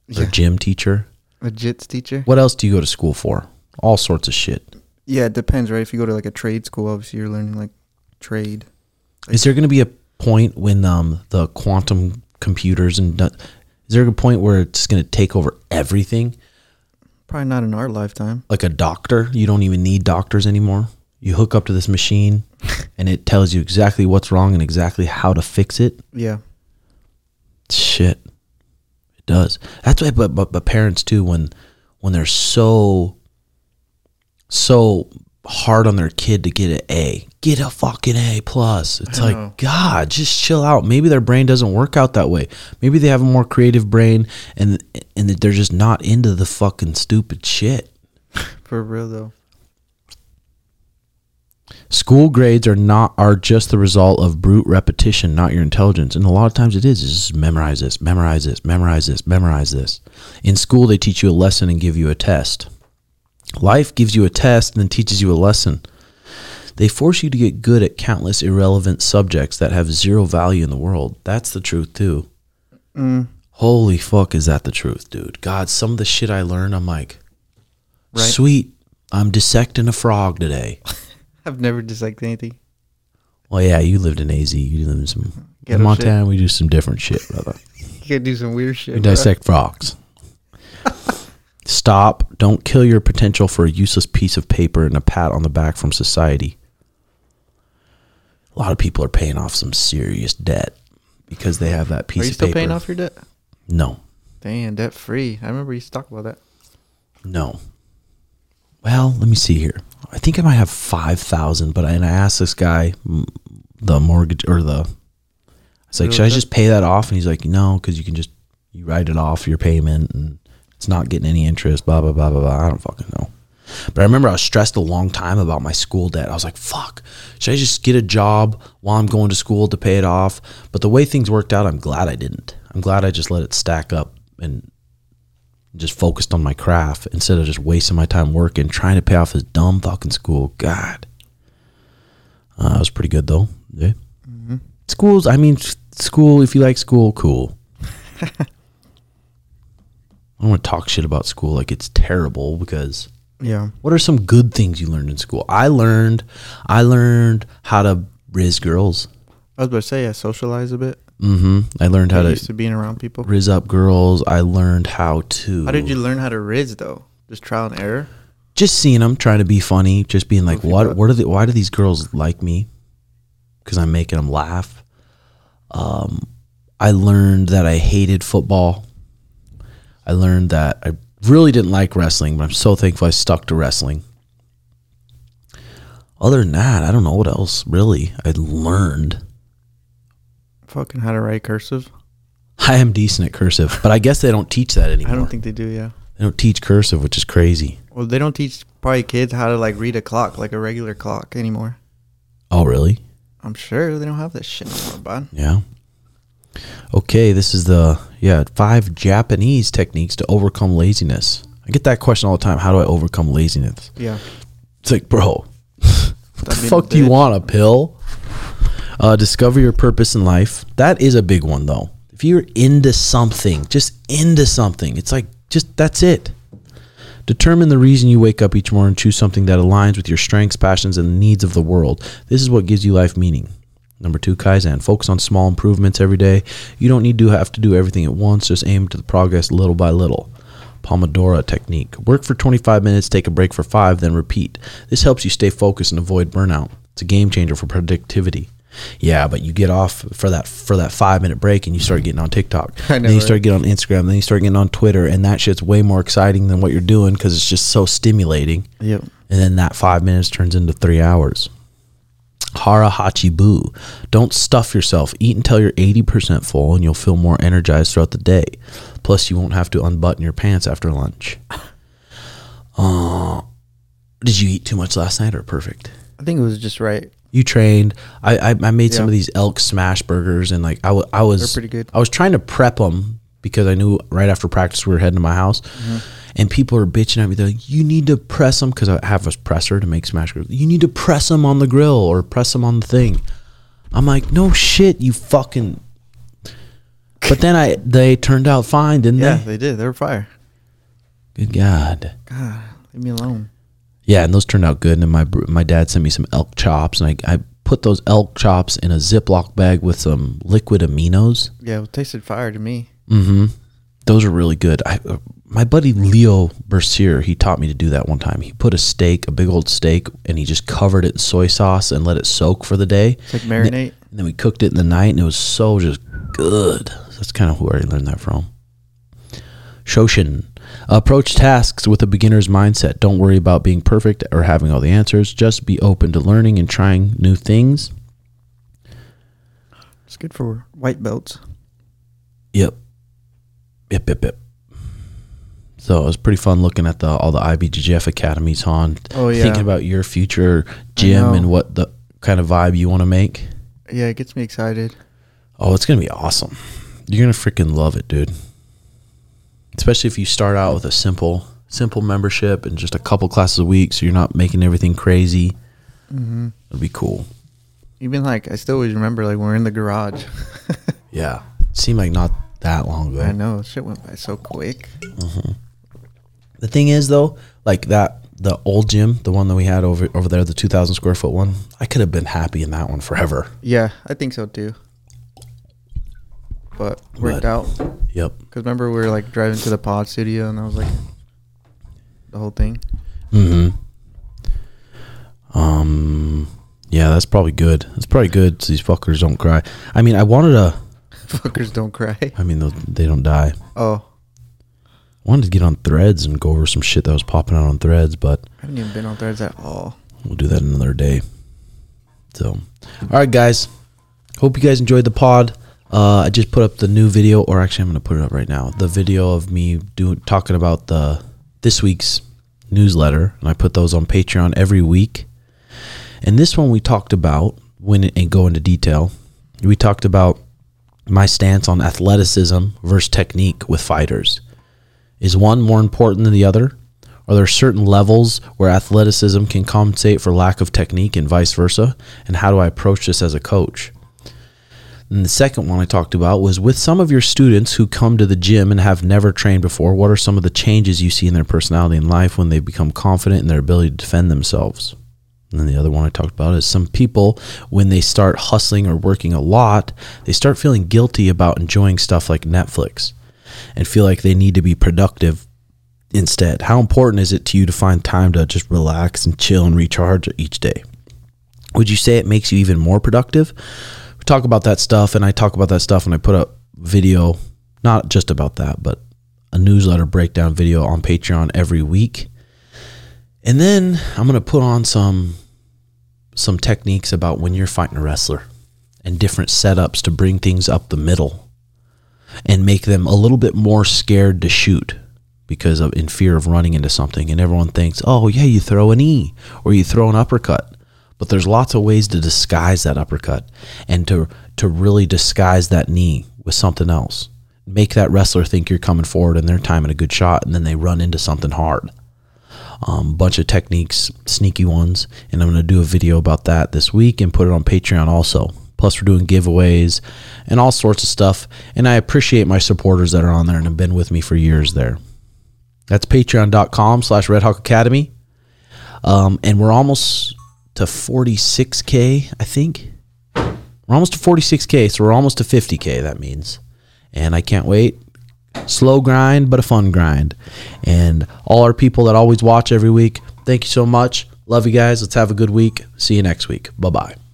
or Yeah. gym teacher? A jits teacher. What else do you go to school for? All sorts of shit. Yeah, it depends, right? If you go to like a trade school, obviously you're learning like trade. Is there going to be a point when um, the quantum computers and is there a point where it's going to take over everything? Probably not in our lifetime. Like a doctor, you don't even need doctors anymore. You hook up to this machine, [LAUGHS] and it tells you exactly what's wrong and exactly how to fix it. Yeah. Shit, it does. That's why. But but, but parents too, when when they're so so hard on their kid to get an A, get a fucking A plus. It's like know. God, just chill out. Maybe their brain doesn't work out that way. Maybe they have a more creative brain, and and that they're just not into the fucking stupid shit. [LAUGHS] For real though. School grades are not are just the result of brute repetition, not your intelligence. And a lot of times it is. It's just memorize this, memorize this, memorize this, memorize this. In school they teach you a lesson and give you a test. Life gives you a test and then teaches you a lesson. They force you to get good at countless irrelevant subjects that have zero value in the world. That's the truth too. Mm. Holy fuck, is that the truth, dude? God, some of the shit I learned, I'm like, Right. sweet. I'm dissecting a frog today. [LAUGHS] I've never dissected anything. Well, yeah, you lived in AZ. You live in some in Montana. We do some different shit, brother. [LAUGHS] You can do some weird shit. We bro. dissect frogs. [LAUGHS] Stop! Don't kill your potential for a useless piece of paper and a pat on the back from society. A lot of people are paying off some serious debt because they have that piece Are you of still paper. paying off your debt? No, Damn, debt free. I remember you used to talk about that. no. Well, let me see here. I think I might have five thousand, but I, and I asked this guy, the mortgage or the. I was like, should I just pay that off? And he's like, no, because you can just you write it off your payment and it's not getting any interest. Blah blah blah blah blah. I don't fucking know. But I remember I was stressed a long time about my school debt. I was like, fuck, should I just get a job while I'm going to school to pay it off? But the way things worked out, I'm glad I didn't. I'm glad I just let it stack up and just focused on my craft instead of just wasting my time working, trying to pay off this dumb fucking school. God. Uh, it was pretty good though. Yeah. Schools, I mean, school, if you like school, cool. [LAUGHS] I don't want to talk shit about school like it's terrible because Yeah. what are some good things you learned in school? I learned, I learned how to riz girls. I was about to say, I socialize a bit. Mm hmm I learned how I to used to being around people. riz up girls. I learned how to. How did you learn how to riz though? Just trial and error. just seeing them trying to be funny, just being like, Goofy what, what are the, why do these girls like me? Because I'm making them laugh. Um, I learned that I hated football. I learned that I really didn't like wrestling, but I'm so thankful I stuck to wrestling. Other than that, I don't know what else really I learned. Fucking how to write cursive. I am decent at cursive, but I guess they don't teach that anymore. I don't think they do. Yeah. they don't teach cursive, which is crazy. Well, they don't teach probably kids how to like read a clock like a regular clock anymore. Oh, really? I'm sure they don't have that shit anymore, more, bud. Yeah. Okay, this is the yeah five Japanese techniques to overcome laziness. I get that question all the time. How do I overcome laziness? Yeah. It's like, bro, [LAUGHS] what the fuck do you want? A pill? Uh, discover your purpose in life. That is a big one, though. If you're into something, just into something, it's like just that's it. Determine the reason you wake up each morning. Choose something that aligns with your strengths, passions, and the needs of the world. This is what gives you life meaning. Number two, Kaizen. Focus on small improvements every day. You don't need to have to do everything at once. Just aim to the progress little by little. Pomodoro technique. Work for 25 minutes, take a break for five, then repeat. This helps you stay focused and avoid burnout. It's a game changer for productivity. Yeah, but you get off for that for that five minute break and you start getting on TikTok. [LAUGHS] I know, then you start getting on Instagram. Then you start getting on Twitter, and that shit's way more exciting than what you're doing because it's just so stimulating. Yep. And then that five minutes turns into three hours. Hara Hachi Bu. Don't stuff yourself. Eat until you're 80% full and you'll feel more energized throughout the day. Plus, you won't have to unbutton your pants after lunch. [LAUGHS] Uh, did you eat too much last night or perfect? I think it was just right. You trained. I, I, I made some of these elk smash burgers and like I, w- I was They're pretty good. I was trying to prep them because I knew right after practice we were heading to my house, Mm-hmm. And people are bitching at me. They're like, "You need to press them because I have a presser to make smash burgers. You need to press them on the grill or press them on the thing." I'm like, "No shit, you fucking." [LAUGHS] But then I they turned out fine, didn't Yeah, they? Yeah, they did. They were fire. Good God. God, leave me alone. Yeah, and those turned out good. And then my my dad sent me some elk chops, and I, I put those elk chops in a Ziploc bag with some liquid aminos. Yeah, it tasted fire to me. Mm-hmm. Those are really good. I, uh, my buddy Leo Bercier, he taught me to do that one time. He put a steak, a big old steak, and he just covered it in soy sauce and let it soak for the day. It's like marinate. And then we cooked it in the night, and it was so just good. That's kind of where I learned that from. Shoshin. Approach tasks with a beginner's mindset. Don't worry about being perfect or having all the answers. Just be open to learning and trying new things. It's good for white belts. Yep. Yep, yep, yep. So it was pretty fun looking at the all the IBJJF academies, Han. Oh, yeah. Thinking about your future gym and what the kind of vibe you want to make. Yeah, it gets me excited. Oh, it's gonna be awesome. You're gonna freaking love it, dude. Especially if you start out with a simple, simple membership and just a couple classes a week, so you're not making everything crazy. Mm-hmm. It'd be cool. Even like I still always remember like we're in the garage. [LAUGHS] Yeah, it seemed like not that long ago. I know shit went by so quick. The thing is, though, like that, the old gym, the one that we had over over there, the 2,000 square foot one, I could have been happy in that one forever. Yeah, I think so too. But worked But- out Yep. because remember we were like driving to the pod studio and I was like the whole thing. hmm Um. Yeah, that's probably good. That's probably good. So these fuckers don't cry. I mean, I wanted to. [LAUGHS] Fuckers don't cry. I mean, they'll- they don't die. Oh, wanted to get on threads and go over some shit that was popping out on threads, but I haven't even been on threads at all. we'll do that another day. So, all right, guys. Hope you guys enjoyed the pod. Uh, I just put up the new video, or actually, I'm going to put it up right now. The video of me doing talking about the this week's newsletter, and I put those on Patreon every week. And this one we talked about when and go into detail. We talked about my stance on athleticism versus technique with fighters. Is one more important than the other? Are there certain levels where athleticism can compensate for lack of technique and vice versa? And how do I approach this as a coach? And the second one I talked about was with some of your students who come to the gym and have never trained before, what are some of the changes you see in their personality and life when they become confident in their ability to defend themselves? And then the other one I talked about is some people, when they start hustling or working a lot, they start feeling guilty about enjoying stuff like Netflix and feel like they need to be productive instead. How important is it to you to find time to just relax and chill and recharge each day? Would you say it makes you even more productive? We talk about that stuff, and I talk about that stuff, and I put up video, not just about that, but a newsletter breakdown video on Patreon every week. And then I'm gonna put on some some techniques about when you're fighting a wrestler and different setups to bring things up the middle and make them a little bit more scared to shoot because of in fear of running into something. And everyone thinks oh yeah you throw an e or you throw an uppercut. But there's lots of ways to disguise that uppercut and to to really disguise that knee with something else. Make that wrestler think you're coming forward and they're timing a good shot and then they run into something hard. Um, bunch of techniques, sneaky ones, and I'm going to do a video about that this week and put it on Patreon also. Plus, we're doing giveaways and all sorts of stuff. And I appreciate my supporters that are on there and have been with me for years there. That's patreon.com slash Red Hawk Academy. Um, and we're almost to 46K, I think. We're almost to 46K, so we're almost to 50K, that means. And I can't wait slow grind but a fun grind and all our people that always watch every week thank you so much love you guys let's have a good week see you next week bye bye